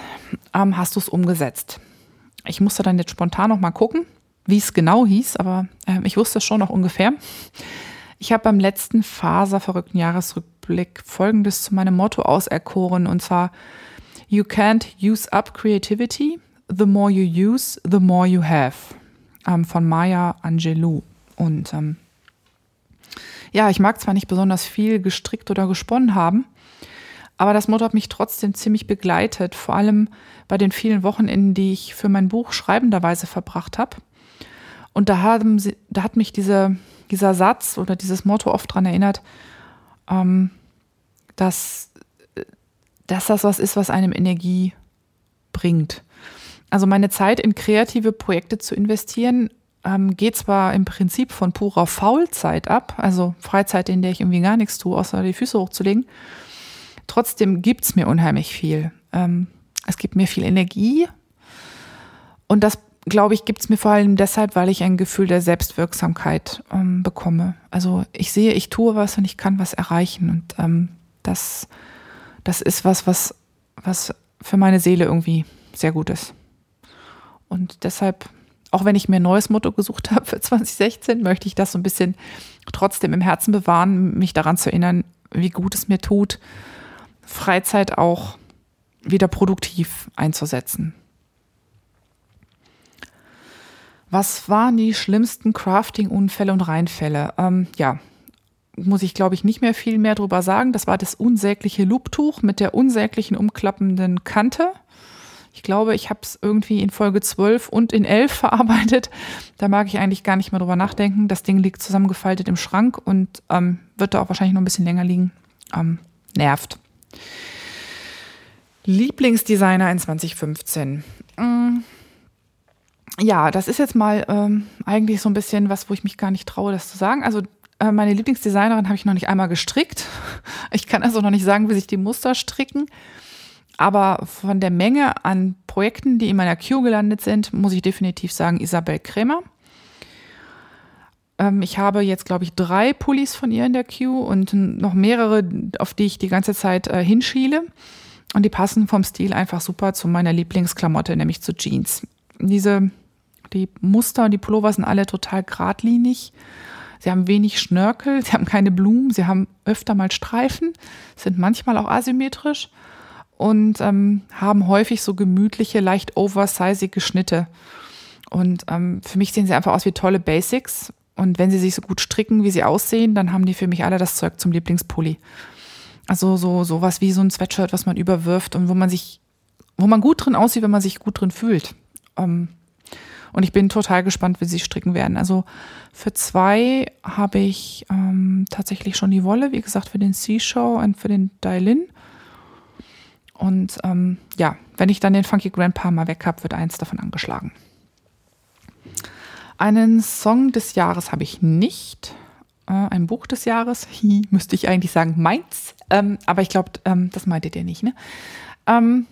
Ähm, hast du es umgesetzt? Ich musste dann jetzt spontan noch mal gucken, wie es genau hieß, aber äh, ich wusste es schon noch ungefähr. Ich habe beim letzten Faserverrückten Jahresrückblick Folgendes zu meinem Motto auserkoren und zwar You can't use up creativity. The more you use, the more you have. Ähm, von Maya Angelou. Und ähm, ja, ich mag zwar nicht besonders viel gestrickt oder gesponnen haben, aber das Motto hat mich trotzdem ziemlich begleitet, vor allem bei den vielen Wochenenden, die ich für mein Buch schreibenderweise verbracht habe. Und da, haben sie, da hat mich diese, dieser Satz oder dieses Motto oft daran erinnert, ähm, dass dass das was ist, was einem Energie bringt. Also meine Zeit in kreative Projekte zu investieren, ähm, geht zwar im Prinzip von purer Faulzeit ab, also Freizeit, in der ich irgendwie gar nichts tue, außer die Füße hochzulegen. Trotzdem gibt's mir unheimlich viel. Ähm, es gibt mir viel Energie und das, glaube ich, gibt's mir vor allem deshalb, weil ich ein Gefühl der Selbstwirksamkeit ähm, bekomme. Also ich sehe, ich tue was und ich kann was erreichen und ähm, das, das ist was, was, was für meine Seele irgendwie sehr gut ist. Und deshalb auch wenn ich mir ein neues Motto gesucht *laughs* habe für 2016, möchte ich das so ein bisschen trotzdem im Herzen bewahren, mich daran zu erinnern, wie gut es mir tut, Freizeit auch wieder produktiv einzusetzen. Was waren die schlimmsten Crafting-Unfälle und Reinfälle? Ähm, ja, muss ich glaube ich nicht mehr viel mehr drüber sagen. Das war das unsägliche Looptuch mit der unsäglichen umklappenden Kante. Ich glaube, ich habe es irgendwie in Folge 12 und in 11 *laughs* verarbeitet. Da mag ich eigentlich gar nicht mehr drüber nachdenken. Das Ding liegt zusammengefaltet im Schrank und ähm, wird da auch wahrscheinlich noch ein bisschen länger liegen. Ähm, nervt. Lieblingsdesigner in 2015. Mm. Ja, das ist jetzt mal ähm, eigentlich so ein bisschen was, wo ich mich gar nicht traue, das zu sagen. Also äh, meine Lieblingsdesignerin habe ich noch nicht einmal gestrickt. *laughs* Ich kann also noch nicht sagen, wie sich die Muster stricken. Aber von der Menge an Projekten, die in meiner Queue gelandet sind, muss ich definitiv sagen Isabel Krämer. Ähm, ich habe jetzt, glaube ich, drei Pullis von ihr in der Queue und noch mehrere, auf die ich die ganze Zeit äh, hinschiele. Und die passen vom Stil einfach super zu meiner Lieblingsklamotte, nämlich zu Jeans. Diese, die Muster und die Pullover sind alle total geradlinig. Sie haben wenig Schnörkel, sie haben keine Blumen, sie haben öfter mal Streifen, sind manchmal auch asymmetrisch und ähm, haben häufig so gemütliche, leicht oversizige Schnitte. Und ähm, für mich sehen sie einfach aus wie tolle Basics. Und wenn sie sich so gut stricken, wie sie aussehen, dann haben die für mich alle das Zeug zum Lieblingspulli. Also so sowas wie so ein Sweatshirt, was man überwirft und wo man sich, wo man gut drin aussieht, wenn man sich gut drin fühlt. Ähm, und ich bin total gespannt, wie sie stricken werden. Also für zwei habe ich ähm, tatsächlich schon die Wolle, wie gesagt, für den Seashow und für den Dailin. Und ähm, ja, wenn ich dann den Funky Grandpa mal weg habe, wird eins davon angeschlagen. Einen Song des Jahres habe ich nicht. Äh, ein Buch des Jahres, Hi, müsste ich eigentlich sagen, meins. Ähm, aber ich glaube, ähm, das meintet ihr nicht, ne? Ähm,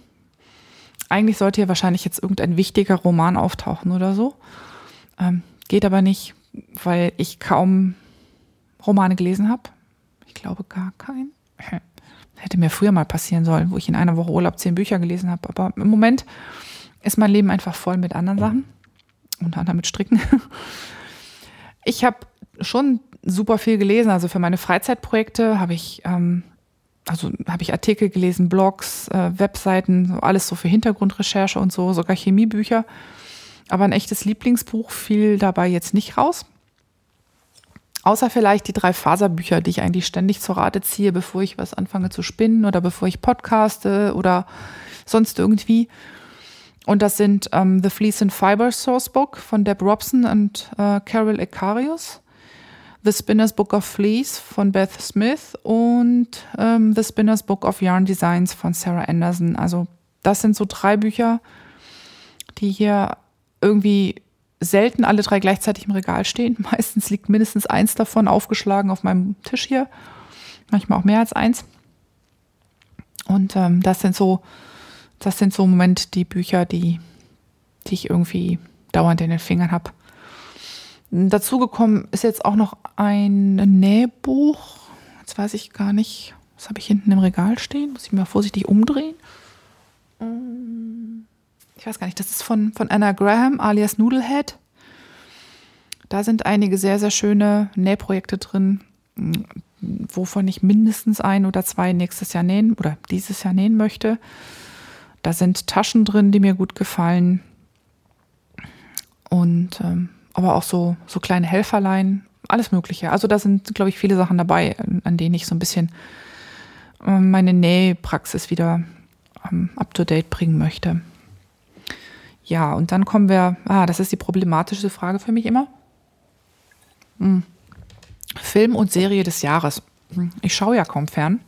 eigentlich sollte hier wahrscheinlich jetzt irgendein wichtiger Roman auftauchen oder so. Ähm, geht aber nicht, weil ich kaum Romane gelesen habe. Ich glaube gar keinen. *laughs* Hätte mir früher mal passieren sollen, wo ich in einer Woche Urlaub zehn Bücher gelesen habe. Aber im Moment ist mein Leben einfach voll mit anderen Sachen. Unter anderem mit Stricken. *laughs* Ich habe schon super viel gelesen. Also für meine Freizeitprojekte habe ich, ähm, also habe ich Artikel gelesen, Blogs, äh, Webseiten, so alles so für Hintergrundrecherche und so, sogar Chemiebücher. Aber ein echtes Lieblingsbuch fiel dabei jetzt nicht raus. Außer vielleicht die drei Faserbücher, die ich eigentlich ständig zur Rate ziehe, bevor ich was anfange zu spinnen oder bevor ich podcaste oder sonst irgendwie. Und das sind ähm, The Fleece and Fiber Source Book von Deb Robson und äh, Carol Icarius, The Spinner's Book of Fleece von Beth Smith und ähm, The Spinner's Book of Yarn Designs von Sarah Anderson. Also das sind so drei Bücher, die hier irgendwie selten alle drei gleichzeitig im Regal stehen. *laughs* Meistens liegt mindestens eins davon aufgeschlagen auf meinem Tisch hier. Manchmal auch mehr als eins. Und ähm, das sind so, das sind so im Moment die Bücher, die, die ich irgendwie dauernd in den Fingern habe. Dazu gekommen ist jetzt auch noch ein Nähbuch. Jetzt weiß ich gar nicht, was habe ich hinten im Regal stehen? Muss ich mal vorsichtig umdrehen. Ähm ich weiß gar nicht, das ist von, von Anna Graham alias Noodlehead. Da sind einige sehr, sehr schöne Nähprojekte drin, wovon ich mindestens ein oder zwei nächstes Jahr nähen oder dieses Jahr nähen möchte. Da sind Taschen drin, die mir gut gefallen. Und ähm, aber auch so, so kleine Helferlein, alles Mögliche. Also da sind, glaube ich, viele Sachen dabei, an denen ich so ein bisschen äh, meine Nähpraxis wieder ähm, up to date bringen möchte. Ja, und dann kommen wir, ah, das ist die problematische Frage für mich immer. Hm. Film und Serie des Jahres. Hm, ich schaue ja kaum fern,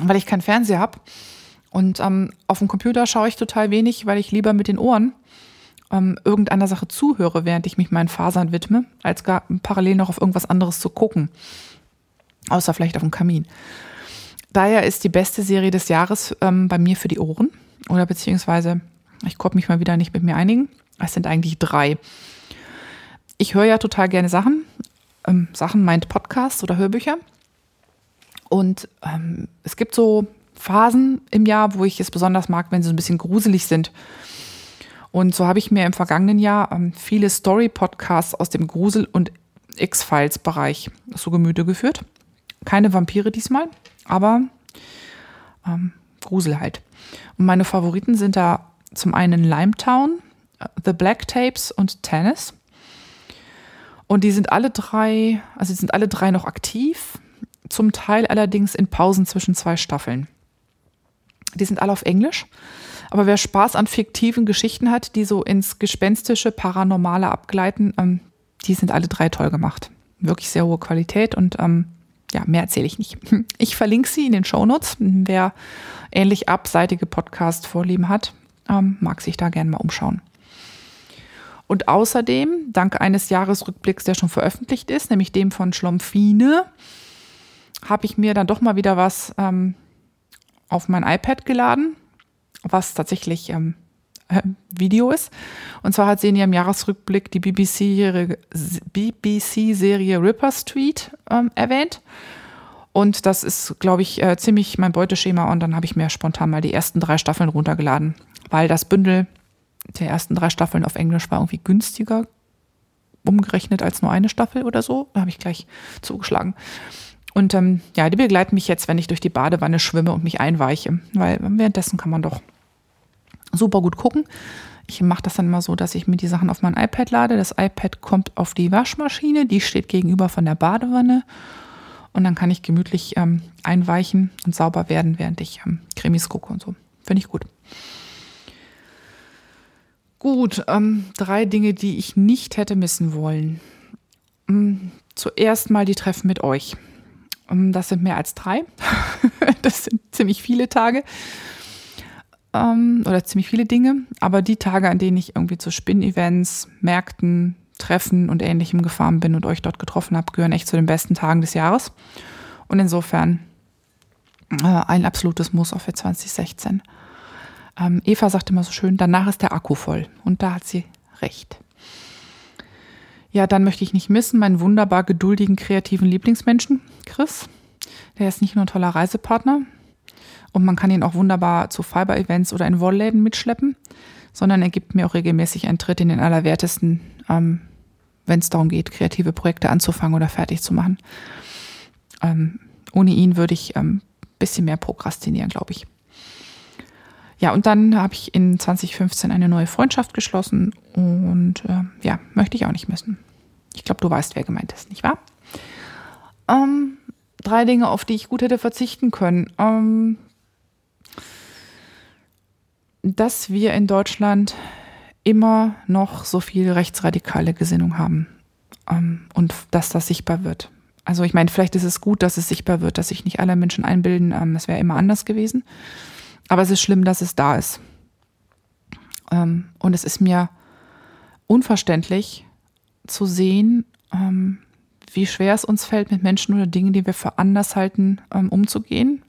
weil ich keinen Fernseher habe Und ähm, auf dem Computer schaue ich total wenig, weil ich lieber mit den Ohren ähm, irgendeiner Sache zuhöre, während ich mich meinen Fasern widme, als gar parallel noch auf irgendwas anderes zu gucken. Außer vielleicht auf dem Kamin. Daher ist die beste Serie des Jahres ähm, bei mir für die Ohren. Oder beziehungsweise, ich konnte mich mal wieder nicht mit mir einigen. Es sind eigentlich drei. Ich höre ja total gerne Sachen. Ähm, Sachen meint Podcasts oder Hörbücher. Und ähm, es gibt so Phasen im Jahr, wo ich es besonders mag, wenn sie so ein bisschen gruselig sind. Und so habe ich mir im vergangenen Jahr ähm, viele Story-Podcasts aus dem Grusel- und X-Files-Bereich so Gemüte geführt. Keine Vampire diesmal, aber ähm, Grusel halt. Und meine Favoriten sind da zum einen Limetown, The Black Tapes und Tennis. Und die sind alle drei, also die sind alle drei noch aktiv, zum Teil allerdings in Pausen zwischen zwei Staffeln. Die sind alle auf Englisch. Aber wer Spaß an fiktiven Geschichten hat, die so ins Gespenstische, Paranormale abgleiten, ähm, die sind alle drei toll gemacht. Wirklich sehr hohe Qualität und ähm, ja, mehr erzähle ich nicht. *laughs* Ich verlinke sie in den Shownotes. Wer ähnlich abseitige Podcast-Vorlieben hat, ähm, mag sich da gerne mal umschauen. Und außerdem, dank eines Jahresrückblicks, der schon veröffentlicht ist, nämlich dem von Schlompfine, habe ich mir dann doch mal wieder was ähm, auf mein iPad geladen, was tatsächlich ähm, äh, Video ist. Und zwar hat sie in ihrem Jahresrückblick die BBC-Serie BBC Ripper Street ähm, erwähnt. Und das ist, glaube ich, äh, ziemlich mein Beuteschema. Und dann habe ich mir spontan mal die ersten drei Staffeln runtergeladen, weil das Bündel der ersten drei Staffeln auf Englisch war irgendwie günstiger umgerechnet als nur eine Staffel oder so. Da habe ich gleich zugeschlagen. Und ähm, ja, die begleiten mich jetzt, wenn ich durch die Badewanne schwimme und mich einweiche, weil währenddessen kann man doch super gut gucken. Ich mache das dann immer so, dass ich mir die Sachen auf mein iPad lade. Das iPad kommt auf die Waschmaschine, die steht gegenüber von der Badewanne. Und dann kann ich gemütlich ähm, einweichen und sauber werden, während ich ähm, Cremis gucke und so. Finde ich gut. Gut, ähm, drei Dinge, die ich nicht hätte missen wollen. Ähm, zuerst mal die Treffen mit euch. Ähm, das sind mehr als drei. *laughs* das sind ziemlich viele Tage ähm, oder ziemlich viele Dinge. Aber die Tage, an denen ich irgendwie zu Spin-Events, Märkten, Treffen und ähnlichem gefahren bin und euch dort getroffen habe, gehören echt zu den besten Tagen des Jahres. Und insofern äh, ein absolutes Muss auch für 2016. Ähm, Eva sagte immer so schön, danach ist der Akku voll. Und da hat sie recht. Ja, dann möchte ich nicht missen meinen wunderbar geduldigen, kreativen Lieblingsmenschen, Chris. Der ist nicht nur ein toller Reisepartner und man kann ihn auch wunderbar zu Fiber-Events oder in Wollläden mitschleppen, sondern er gibt mir auch regelmäßig einen Tritt in den Allerwertesten, ähm, wenn es darum geht, kreative Projekte anzufangen oder fertig zu machen. Ähm, ohne ihn würde ich ein ähm, bisschen mehr prokrastinieren, glaube ich. Ja, und dann habe ich in 2015 eine neue Freundschaft geschlossen und äh, ja, möchte ich auch nicht missen. Ich glaube, du weißt, wer gemeint ist, nicht wahr? Ähm, drei Dinge, auf die ich gut hätte verzichten können. Ähm, dass wir in Deutschland immer noch so viel rechtsradikale Gesinnung haben ähm, und dass das sichtbar wird. Also ich meine, vielleicht ist es gut, dass es sichtbar wird, dass sich nicht alle Menschen einbilden, ähm, es wäre immer anders gewesen. Aber es ist schlimm, dass es da ist. Ähm, und es ist mir unverständlich zu sehen, ähm, wie schwer es uns fällt, mit Menschen oder Dingen, die wir für anders halten, ähm, umzugehen.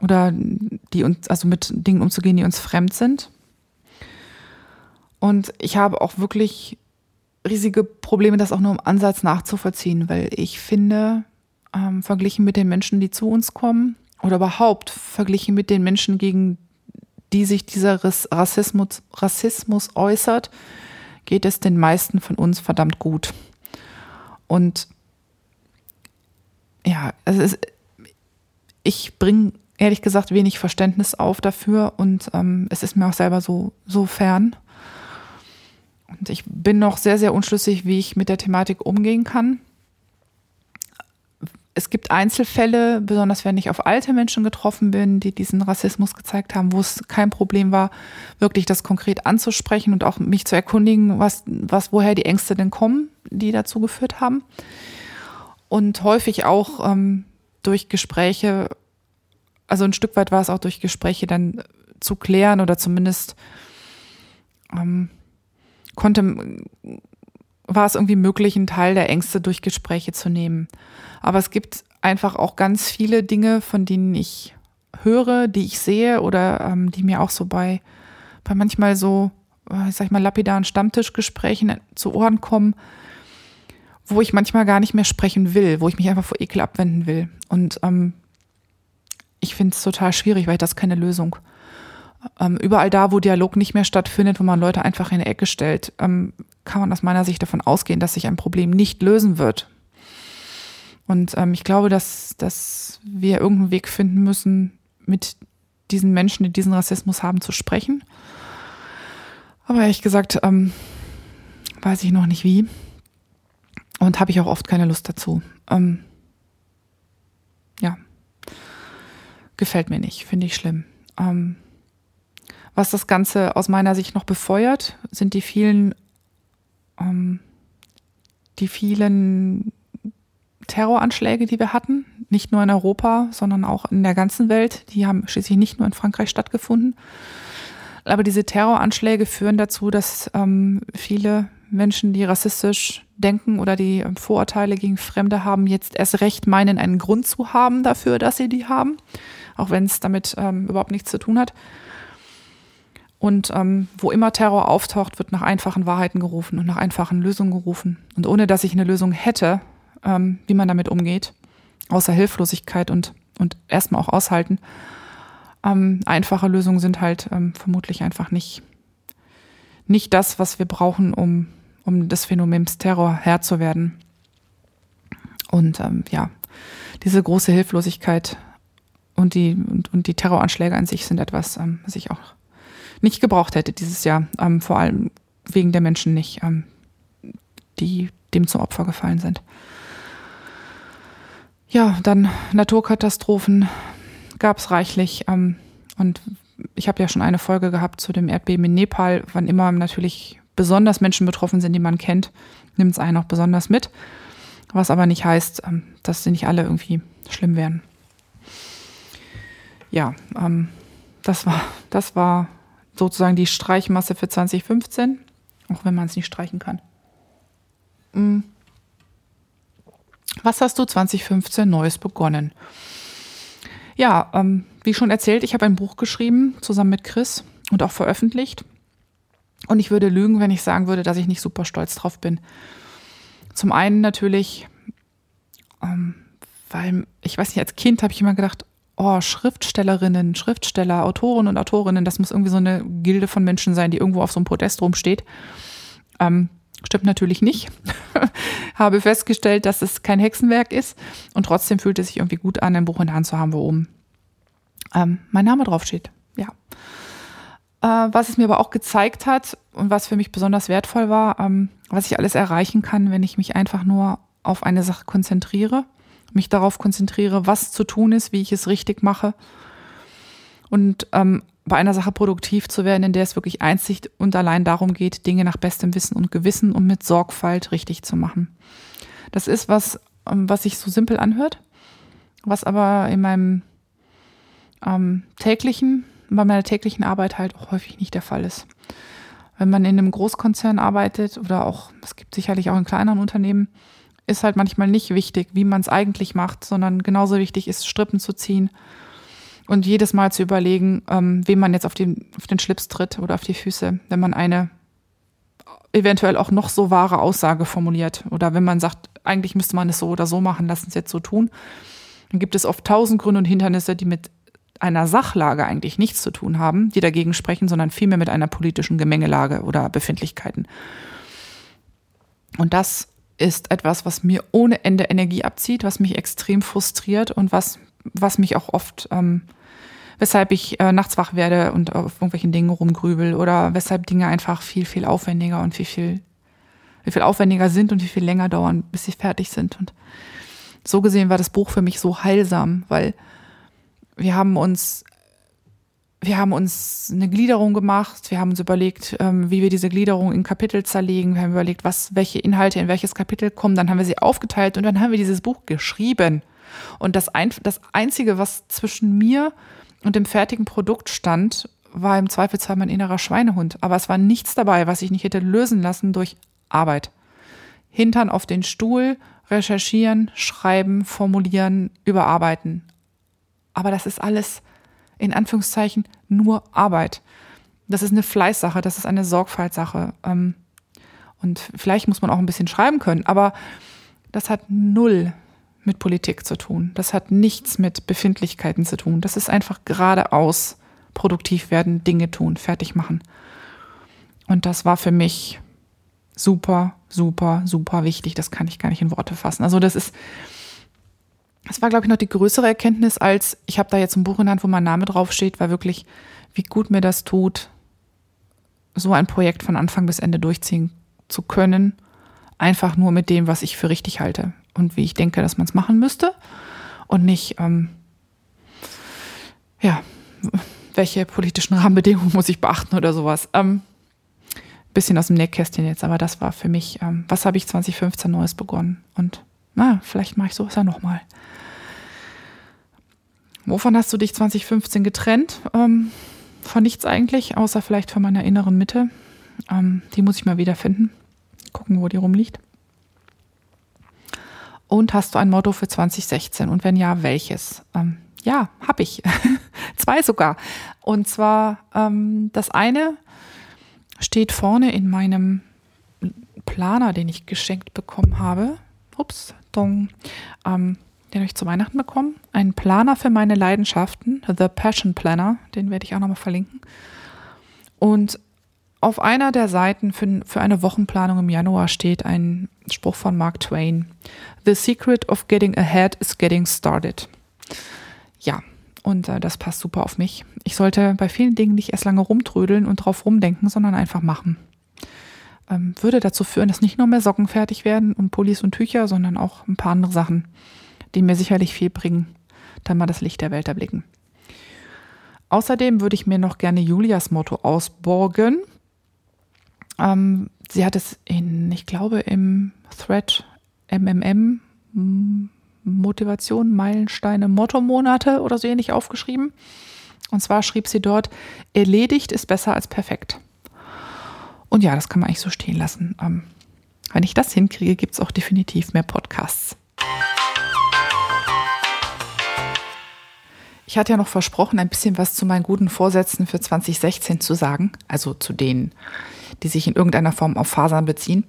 Oder die uns, also mit Dingen umzugehen, die uns fremd sind. Und ich habe auch wirklich riesige Probleme, das auch nur im Ansatz nachzuvollziehen, weil ich finde, ähm, verglichen mit den Menschen, die zu uns kommen, oder überhaupt verglichen mit den Menschen, gegen die sich dieser Rassismus, Rassismus äußert, geht es den meisten von uns verdammt gut. Und ja, es ist, ich bringe ehrlich gesagt wenig Verständnis auf dafür und ähm, es ist mir auch selber so, so fern. Und ich bin noch sehr, sehr unschlüssig, wie ich mit der Thematik umgehen kann es gibt Einzelfälle, besonders wenn ich auf alte Menschen getroffen bin, die diesen Rassismus gezeigt haben, wo es kein Problem war, wirklich das konkret anzusprechen und auch mich zu erkundigen, was, was, woher die Ängste denn kommen, die dazu geführt haben. Und häufig auch ähm, durch Gespräche also ein Stück weit war es auch durch Gespräche dann zu klären oder zumindest ähm, konnte, war es irgendwie möglich, einen Teil der Ängste durch Gespräche zu nehmen. Aber es gibt einfach auch ganz viele Dinge, von denen ich höre, die ich sehe oder ähm, die mir auch so bei, bei manchmal so, äh, sag ich mal, lapidaren Stammtischgesprächen zu Ohren kommen, wo ich manchmal gar nicht mehr sprechen will, wo ich mich einfach vor Ekel abwenden will. Und ähm, ich finde es total schwierig, weil das keine Lösung. Ähm, überall da, wo Dialog nicht mehr stattfindet, wo man Leute einfach in eine Ecke stellt, ähm, kann man aus meiner Sicht davon ausgehen, dass sich ein Problem nicht lösen wird. Und ähm, ich glaube, dass, dass wir irgendeinen Weg finden müssen, mit diesen Menschen, die diesen Rassismus haben, zu sprechen. Aber ehrlich gesagt, ähm, weiß ich noch nicht wie. Und habe ich auch oft keine Lust dazu. Ähm, ja gefällt mir nicht, finde ich schlimm. Ähm, was das Ganze aus meiner Sicht noch befeuert, sind die vielen, ähm, die vielen Terroranschläge, die wir hatten. Nicht nur in Europa, sondern auch in der ganzen Welt. Die haben schließlich nicht nur in Frankreich stattgefunden. Aber diese Terroranschläge führen dazu, dass ähm, viele Menschen, die rassistisch denken oder die ähm, Vorurteile gegen Fremde haben, jetzt erst recht meinen, einen Grund zu haben dafür, dass sie die haben auch wenn es damit ähm, überhaupt nichts zu tun hat. Und ähm, wo immer Terror auftaucht, wird nach einfachen Wahrheiten gerufen und nach einfachen Lösungen gerufen. Und ohne dass ich eine Lösung hätte, ähm, wie man damit umgeht, außer Hilflosigkeit und, und erstmal auch aushalten, ähm, einfache Lösungen sind halt ähm, vermutlich einfach nicht, nicht das, was wir brauchen, um, um des Phänomens Terror Herr zu werden. Und ähm, ja, diese große Hilflosigkeit und die, und, und die Terroranschläge an sich sind etwas, ähm, was ich auch nicht gebraucht hätte dieses Jahr. Ähm, vor allem wegen der Menschen nicht, ähm, die dem zum Opfer gefallen sind. Ja, dann Naturkatastrophen gab es reichlich. Ähm, und ich habe ja schon eine Folge gehabt zu dem Erdbeben in Nepal. Wann immer natürlich besonders Menschen betroffen sind, die man kennt, nimmt es einen auch besonders mit. Was aber nicht heißt, ähm, dass sie nicht alle irgendwie schlimm wären ja, ähm, das war, das war sozusagen die Streichmasse für 2015, auch wenn man es nicht streichen kann. Mhm. Was hast du 2015 Neues begonnen? Ja, ähm, wie schon erzählt, ich habe ein Buch geschrieben, zusammen mit Chris und auch veröffentlicht. Und ich würde lügen, wenn ich sagen würde, dass ich nicht super stolz drauf bin. Zum einen natürlich, ähm, weil ich weiß nicht, als Kind habe ich immer gedacht, oh, Schriftstellerinnen, Schriftsteller, Autoren und Autorinnen, das muss irgendwie so eine Gilde von Menschen sein, die irgendwo auf so einem Podest rumsteht. Ähm, stimmt natürlich nicht. *laughs* Habe festgestellt, dass es kein Hexenwerk ist und trotzdem fühlt es sich irgendwie gut an, ein Buch in der Hand zu haben, wo oben ähm, mein Name draufsteht. Ja. Äh, was es mir aber auch gezeigt hat und was für mich besonders wertvoll war, ähm, was ich alles erreichen kann, wenn ich mich einfach nur auf eine Sache konzentriere mich darauf konzentriere, was zu tun ist, wie ich es richtig mache. Und ähm, bei einer Sache produktiv zu werden, in der es wirklich einzig und allein darum geht, Dinge nach bestem Wissen und Gewissen und mit Sorgfalt richtig zu machen. Das ist was, ähm, was sich so simpel anhört, was aber in meinem ähm, täglichen, bei meiner täglichen Arbeit halt auch häufig nicht der Fall ist. Wenn man in einem Großkonzern arbeitet oder auch, es gibt sicherlich auch in kleineren Unternehmen, ist halt manchmal nicht wichtig, wie man es eigentlich macht, sondern genauso wichtig ist, Strippen zu ziehen und jedes Mal zu überlegen, ähm, wem man jetzt auf den, auf den Schlips tritt oder auf die Füße, wenn man eine eventuell auch noch so wahre Aussage formuliert oder wenn man sagt, eigentlich müsste man es so oder so machen, lass uns jetzt so tun. Dann gibt es oft tausend Gründe und Hindernisse, die mit einer Sachlage eigentlich nichts zu tun haben, die dagegen sprechen, sondern vielmehr mit einer politischen Gemengelage oder Befindlichkeiten. Und das ist etwas, was mir ohne Ende Energie abzieht, was mich extrem frustriert und was, was mich auch oft, ähm, weshalb ich äh, nachts wach werde und auf irgendwelchen Dingen rumgrübel oder weshalb Dinge einfach viel, viel aufwendiger und viel, viel, wie viel aufwendiger sind und wie viel länger dauern, bis sie fertig sind. Und so gesehen war das Buch für mich so heilsam, weil wir haben uns wir haben uns eine Gliederung gemacht, wir haben uns überlegt, ähm, wie wir diese Gliederung in Kapitel zerlegen, wir haben überlegt, was, welche Inhalte in welches Kapitel kommen, dann haben wir sie aufgeteilt und dann haben wir dieses Buch geschrieben. Und das, ein, das Einzige, was zwischen mir und dem fertigen Produkt stand, war im Zweifelsfall mein innerer Schweinehund. Aber es war nichts dabei, was ich nicht hätte lösen lassen durch Arbeit. Hintern auf den Stuhl, recherchieren, schreiben, formulieren, überarbeiten. Aber das ist alles in Anführungszeichen nur Arbeit. Das ist eine Fleißsache, das ist eine Sorgfaltssache. Ähm, und vielleicht muss man auch ein bisschen schreiben können, aber das hat null mit Politik zu tun. Das hat nichts mit Befindlichkeiten zu tun. Das ist einfach geradeaus produktiv werden, Dinge tun, fertig machen. Und das war für mich super, super, super wichtig. Das kann ich gar nicht in Worte fassen. Also das ist, das war, glaube ich, noch die größere Erkenntnis, als ich habe da jetzt ein Buch in Hand, wo mein Name draufsteht, war wirklich, wie gut mir das tut, so ein Projekt von Anfang bis Ende durchziehen zu können, einfach nur mit dem, was ich für richtig halte und wie ich denke, dass man es machen müsste und nicht, ähm, ja, welche politischen Rahmenbedingungen muss ich beachten oder sowas. Ähm, bisschen aus dem Nähkästchen jetzt, aber das war für mich, ähm, was habe ich 2015 Neues begonnen und na, vielleicht mache ich sowas ja nochmal. Wovon hast du dich 2015 getrennt? Ähm, von nichts eigentlich, außer vielleicht von meiner inneren Mitte. Ähm, die muss ich mal wiederfinden. Gucken, wo die rumliegt. Und hast du ein Motto für 2016? Und wenn ja, welches? Ähm, ja, habe ich. *laughs* Zwei sogar. Und zwar ähm, das eine steht vorne in meinem Planer, den ich geschenkt bekommen habe. Ups, dong. Ähm, den habe ich zu Weihnachten bekommen. Ein Planer für meine Leidenschaften, The Passion Planner, den werde ich auch nochmal verlinken. Und auf einer der Seiten für, für eine Wochenplanung im Januar steht ein Spruch von Mark Twain. The secret of getting ahead is getting started. Ja, und äh, das passt super auf mich. Ich sollte bei vielen Dingen nicht erst lange rumtrödeln und drauf rumdenken, sondern einfach machen. Ähm, würde dazu führen, dass nicht nur mehr Socken fertig werden und Pullis und Tücher, sondern auch ein paar andere Sachen die mir sicherlich viel bringen, dann mal das Licht der Welt erblicken. Außerdem würde ich mir noch gerne Julias Motto ausborgen. Ähm, sie hat es in, ich glaube, im Thread MMM Motivation, Meilensteine, Motto-Monate oder so ähnlich aufgeschrieben. Und zwar schrieb sie dort, erledigt ist besser als perfekt. Und ja, das kann man eigentlich so stehen lassen. Ähm, wenn ich das hinkriege, gibt es auch definitiv mehr Podcasts. Ich hatte ja noch versprochen, ein bisschen was zu meinen guten Vorsätzen für 2016 zu sagen, also zu denen, die sich in irgendeiner Form auf Fasern beziehen.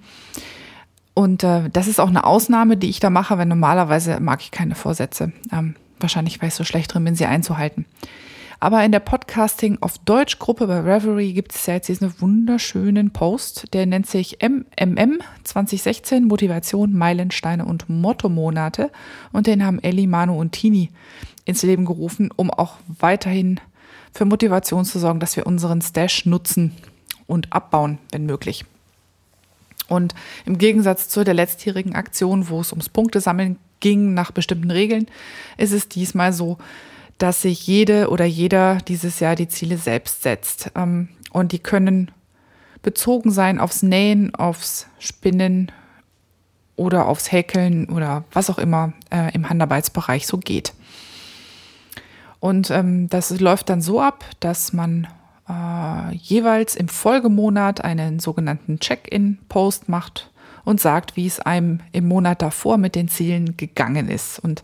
Und äh, das ist auch eine Ausnahme, die ich da mache, weil normalerweise mag ich keine Vorsätze. Ähm, wahrscheinlich, weil ich so schlecht drin bin, sie einzuhalten. Aber in der Podcasting auf Deutsch Gruppe bei Reverie gibt es ja jetzt diesen wunderschönen Post, der nennt sich MMM 2016 Motivation, Meilensteine und Motto-Monate. Und den haben Ellie, Manu und Tini ins Leben gerufen, um auch weiterhin für Motivation zu sorgen, dass wir unseren Stash nutzen und abbauen, wenn möglich. Und im Gegensatz zu der letztjährigen Aktion, wo es ums Punktesammeln ging nach bestimmten Regeln, ist es diesmal so, dass sich jede oder jeder dieses Jahr die Ziele selbst setzt. Ähm, und die können bezogen sein aufs Nähen, aufs Spinnen oder aufs Häkeln oder was auch immer äh, im Handarbeitsbereich so geht. Und ähm, das läuft dann so ab, dass man äh, jeweils im Folgemonat einen sogenannten Check-in-Post macht und sagt, wie es einem im Monat davor mit den Zielen gegangen ist. Und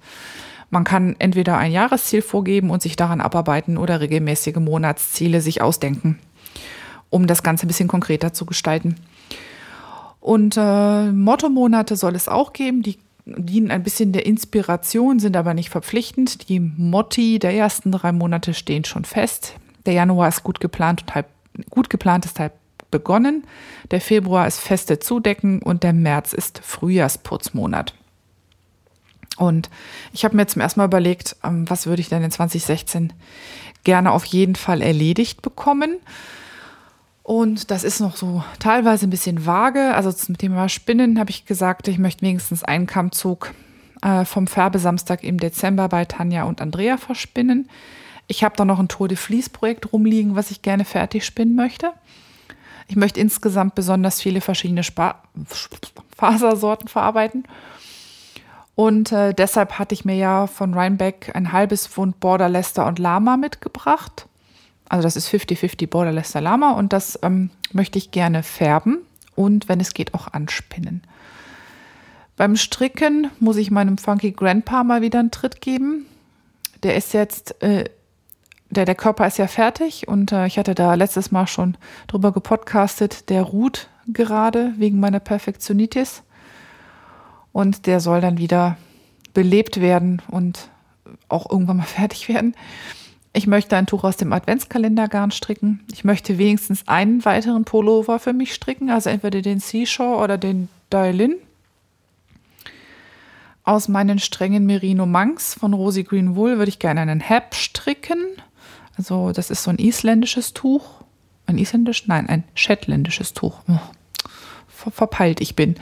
man kann entweder ein Jahresziel vorgeben und sich daran abarbeiten oder regelmäßige Monatsziele sich ausdenken, um das Ganze ein bisschen konkreter zu gestalten. Und äh, Motto-Monate soll es auch geben, die dienen ein bisschen der Inspiration, sind aber nicht verpflichtend. Die Motti der ersten drei Monate stehen schon fest. Der Januar ist gut geplant und halb, gut geplant ist halb begonnen. Der Februar ist feste Zudecken und der März ist Frühjahrsputzmonat. Und ich habe mir zum ersten Mal überlegt, ähm, was würde ich denn in 2016 gerne auf jeden Fall erledigt bekommen. Und das ist noch so teilweise ein bisschen vage. Also zum Thema Spinnen habe ich gesagt, ich möchte wenigstens einen Kammzug äh, vom Färbesamstag im Dezember bei Tanja und Andrea verspinnen. Ich habe da noch ein Tour de Vlies Projekt rumliegen, was ich gerne fertig spinnen möchte. Ich möchte insgesamt besonders viele verschiedene Spa Fasersorten verarbeiten. Und äh, deshalb hatte ich mir ja von Rhinebeck ein halbes Pfund Border Leicester und Lama mitgebracht. Also das ist 50-50 Border Leicester Lama und das ähm, möchte ich gerne färben und wenn es geht auch anspinnen. Beim Stricken muss ich meinem Funky Grandpa mal wieder einen Tritt geben. Der ist jetzt, äh, der, der Körper ist ja fertig und äh, ich hatte da letztes Mal schon drüber gepodcastet. Der ruht gerade wegen meiner Perfektionitis und der soll dann wieder belebt werden und auch irgendwann mal *laughs* fertig werden. Ich möchte ein Tuch aus dem Adventskalendergarn stricken. Ich möchte wenigstens einen weiteren Pullover für mich stricken, also entweder den Seashore oder den Dailin. Aus meinen strengen Merino Manx von Rosy Green Wool würde ich gerne einen Hab stricken. Also das ist so ein isländisches Tuch. Ein isländisch? Nein, ein shetländisches Tuch. Oh, ver verpeilt ich bin.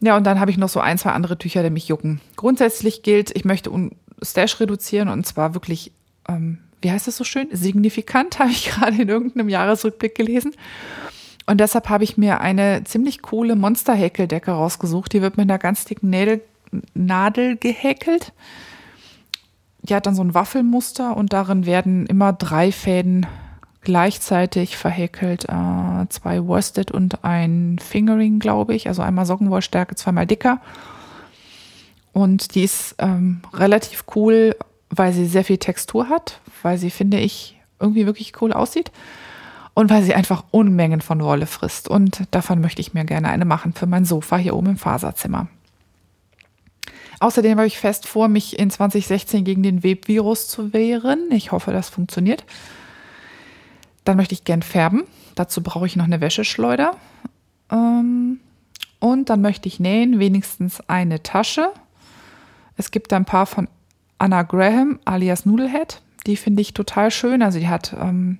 Ja, und dann habe ich noch so ein, zwei andere Tücher, die mich jucken. Grundsätzlich gilt, ich möchte Stash reduzieren und zwar wirklich ähm, wie heißt das so schön? Signifikant, *laughs* habe ich gerade in irgendeinem Jahresrückblick gelesen. Und deshalb habe ich mir eine ziemlich coole Monster-Häkeldecke rausgesucht. Die wird mit einer ganz dicken Nadel, Nadel gehäkelt. Die hat dann so ein Waffelmuster und darin werden immer drei Fäden gleichzeitig verhäkelt. Äh, zwei Worsted und ein Fingering, glaube ich. Also einmal Sockenwollstärke, zweimal dicker. Und die ist ähm, relativ cool weil sie sehr viel Textur hat, weil sie, finde ich, irgendwie wirklich cool aussieht und weil sie einfach Unmengen von Wolle frisst. Und davon möchte ich mir gerne eine machen für mein Sofa hier oben im Faserzimmer. Außerdem habe ich fest vor, mich in 2016 gegen den Webvirus zu wehren. Ich hoffe, das funktioniert. Dann möchte ich gern färben. Dazu brauche ich noch eine Wäscheschleuder. Ähm, und dann möchte ich nähen, wenigstens eine Tasche. Es gibt ein paar von Anna Graham alias Noodlehead. Die finde ich total schön. Also die hat ähm,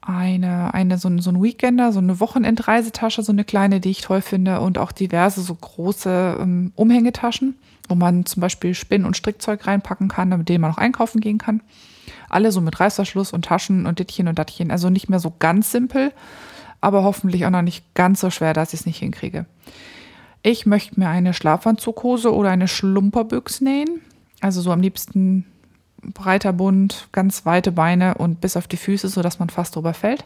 eine, eine so, so ein Weekender, so eine Wochenendreisetasche, so eine kleine, die ich toll finde und auch diverse so große ähm, Umhängetaschen, wo man zum Beispiel Spinn- und Strickzeug reinpacken kann, mit denen man auch einkaufen gehen kann. Alle so mit Reißverschluss und Taschen und Dittchen und Dattchen. Also nicht mehr so ganz simpel, aber hoffentlich auch noch nicht ganz so schwer, dass ich es nicht hinkriege. Ich möchte mir eine Schlafanzughose oder eine Schlumperbüchse nähen. Also so am liebsten breiter Bund, ganz weite Beine und bis auf die Füße, sodass man fast drüber fällt.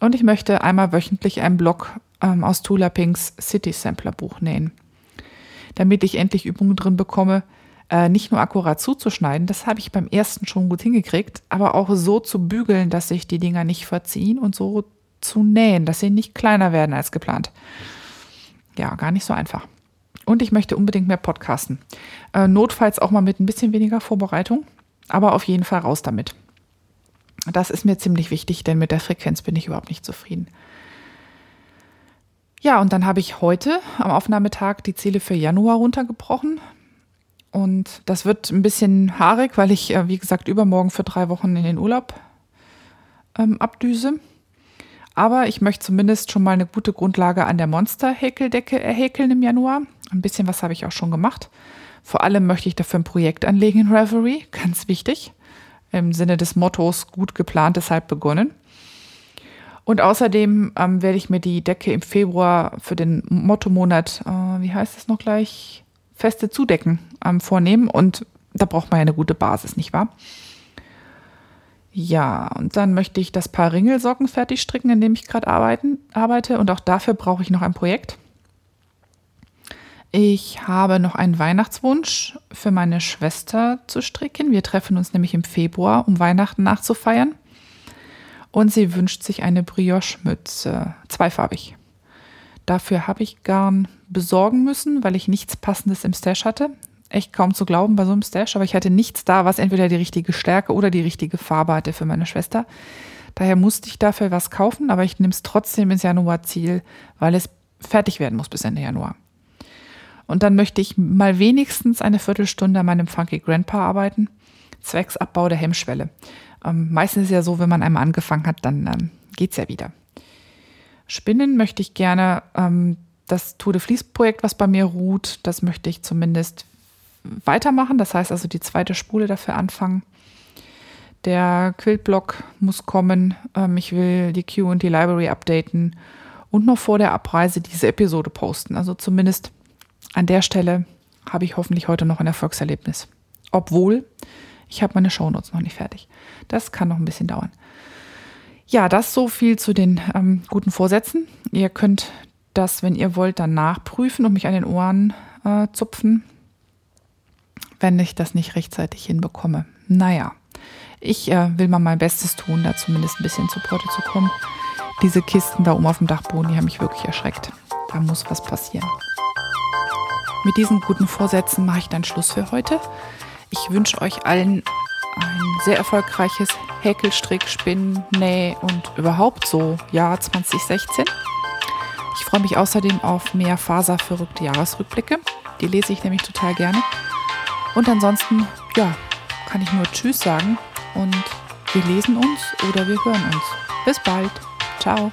Und ich möchte einmal wöchentlich einen Block ähm, aus Tula Pinks City Sampler Buch nähen. Damit ich endlich Übungen drin bekomme, äh, nicht nur akkurat zuzuschneiden, das habe ich beim ersten schon gut hingekriegt, aber auch so zu bügeln, dass sich die Dinger nicht verziehen und so zu nähen, dass sie nicht kleiner werden als geplant. Ja, gar nicht so einfach. Und ich möchte unbedingt mehr podcasten. Äh, notfalls auch mal mit ein bisschen weniger Vorbereitung, aber auf jeden Fall raus damit. Das ist mir ziemlich wichtig, denn mit der Frequenz bin ich überhaupt nicht zufrieden. Ja, und dann habe ich heute am Aufnahmetag die Ziele für Januar runtergebrochen. Und das wird ein bisschen haarig, weil ich, äh, wie gesagt, übermorgen für drei Wochen in den Urlaub ähm, abdüse. Aber ich möchte zumindest schon mal eine gute Grundlage an der Monster-Häkeldecke erhäkeln im Januar. Ein bisschen was habe ich auch schon gemacht. Vor allem möchte ich dafür ein Projekt anlegen in Reverie, *laughs* ganz wichtig. Im Sinne des Mottos gut geplant, deshalb begonnen. Und außerdem ähm, werde ich mir die Decke im Februar für den Motto-Monat, äh, wie heißt es noch gleich, feste Zudecken ähm, vornehmen. Und da braucht man ja eine gute Basis, nicht wahr? Ja, und dann möchte ich das Paar Ringelsocken fertig stricken, in dem ich gerade arbeite. Und auch dafür brauche ich noch ein Projekt. Ich habe noch einen Weihnachtswunsch für meine Schwester zu stricken. Wir treffen uns nämlich im Februar, um Weihnachten nachzufeiern. Und sie wünscht sich eine Brioche-Mütze, zweifarbig. Dafür habe ich Garn besorgen müssen, weil ich nichts Passendes im Stash hatte. Echt kaum zu glauben bei so einem Stash, aber ich hatte nichts da, was entweder die richtige Stärke oder die richtige Farbe hatte für meine Schwester. Daher musste ich dafür was kaufen, aber ich nehme es trotzdem ins Januar-Ziel, weil es fertig werden muss bis Ende Januar. Und dann möchte ich mal wenigstens eine Viertelstunde an meinem Funky Grandpa arbeiten, zwecks Abbau der Hemmschwelle. Ähm, meistens ist ja so, wenn man einmal angefangen hat, dann ähm, es ja wieder. Spinnen möchte ich gerne ähm, das Tour de Vlies-Projekt, was bei mir ruht, das möchte ich zumindest weitermachen. Das heißt also die zweite Spule dafür anfangen. Der Quiltblock muss kommen. Ähm, ich will die Queue und die Library updaten und noch vor der Abreise diese Episode posten. Also zumindest an der Stelle habe ich hoffentlich heute noch ein Erfolgserlebnis. Obwohl, ich habe meine Shownotes noch nicht fertig. Das kann noch ein bisschen dauern. Ja, das so viel zu den ähm, guten Vorsätzen. Ihr könnt das, wenn ihr wollt, dann nachprüfen und mich an den Ohren äh, zupfen, wenn ich das nicht rechtzeitig hinbekomme. Naja, ich äh, will mal mein Bestes tun, da zumindest ein bisschen zu Potte zu kommen. Diese Kisten da oben auf dem Dachboden, die haben mich wirklich erschreckt. Da muss was passieren. Mit diesen guten Vorsätzen mache ich dann Schluss für heute. Ich wünsche euch allen ein sehr erfolgreiches Häkelstrick, Spinnen, Näh und überhaupt so Jahr 2016. Ich freue mich außerdem auf mehr faserverrückte Jahresrückblicke. Die lese ich nämlich total gerne. Und ansonsten, ja, kann ich nur Tschüss sagen und wir lesen uns oder wir hören uns. Bis bald. Ciao.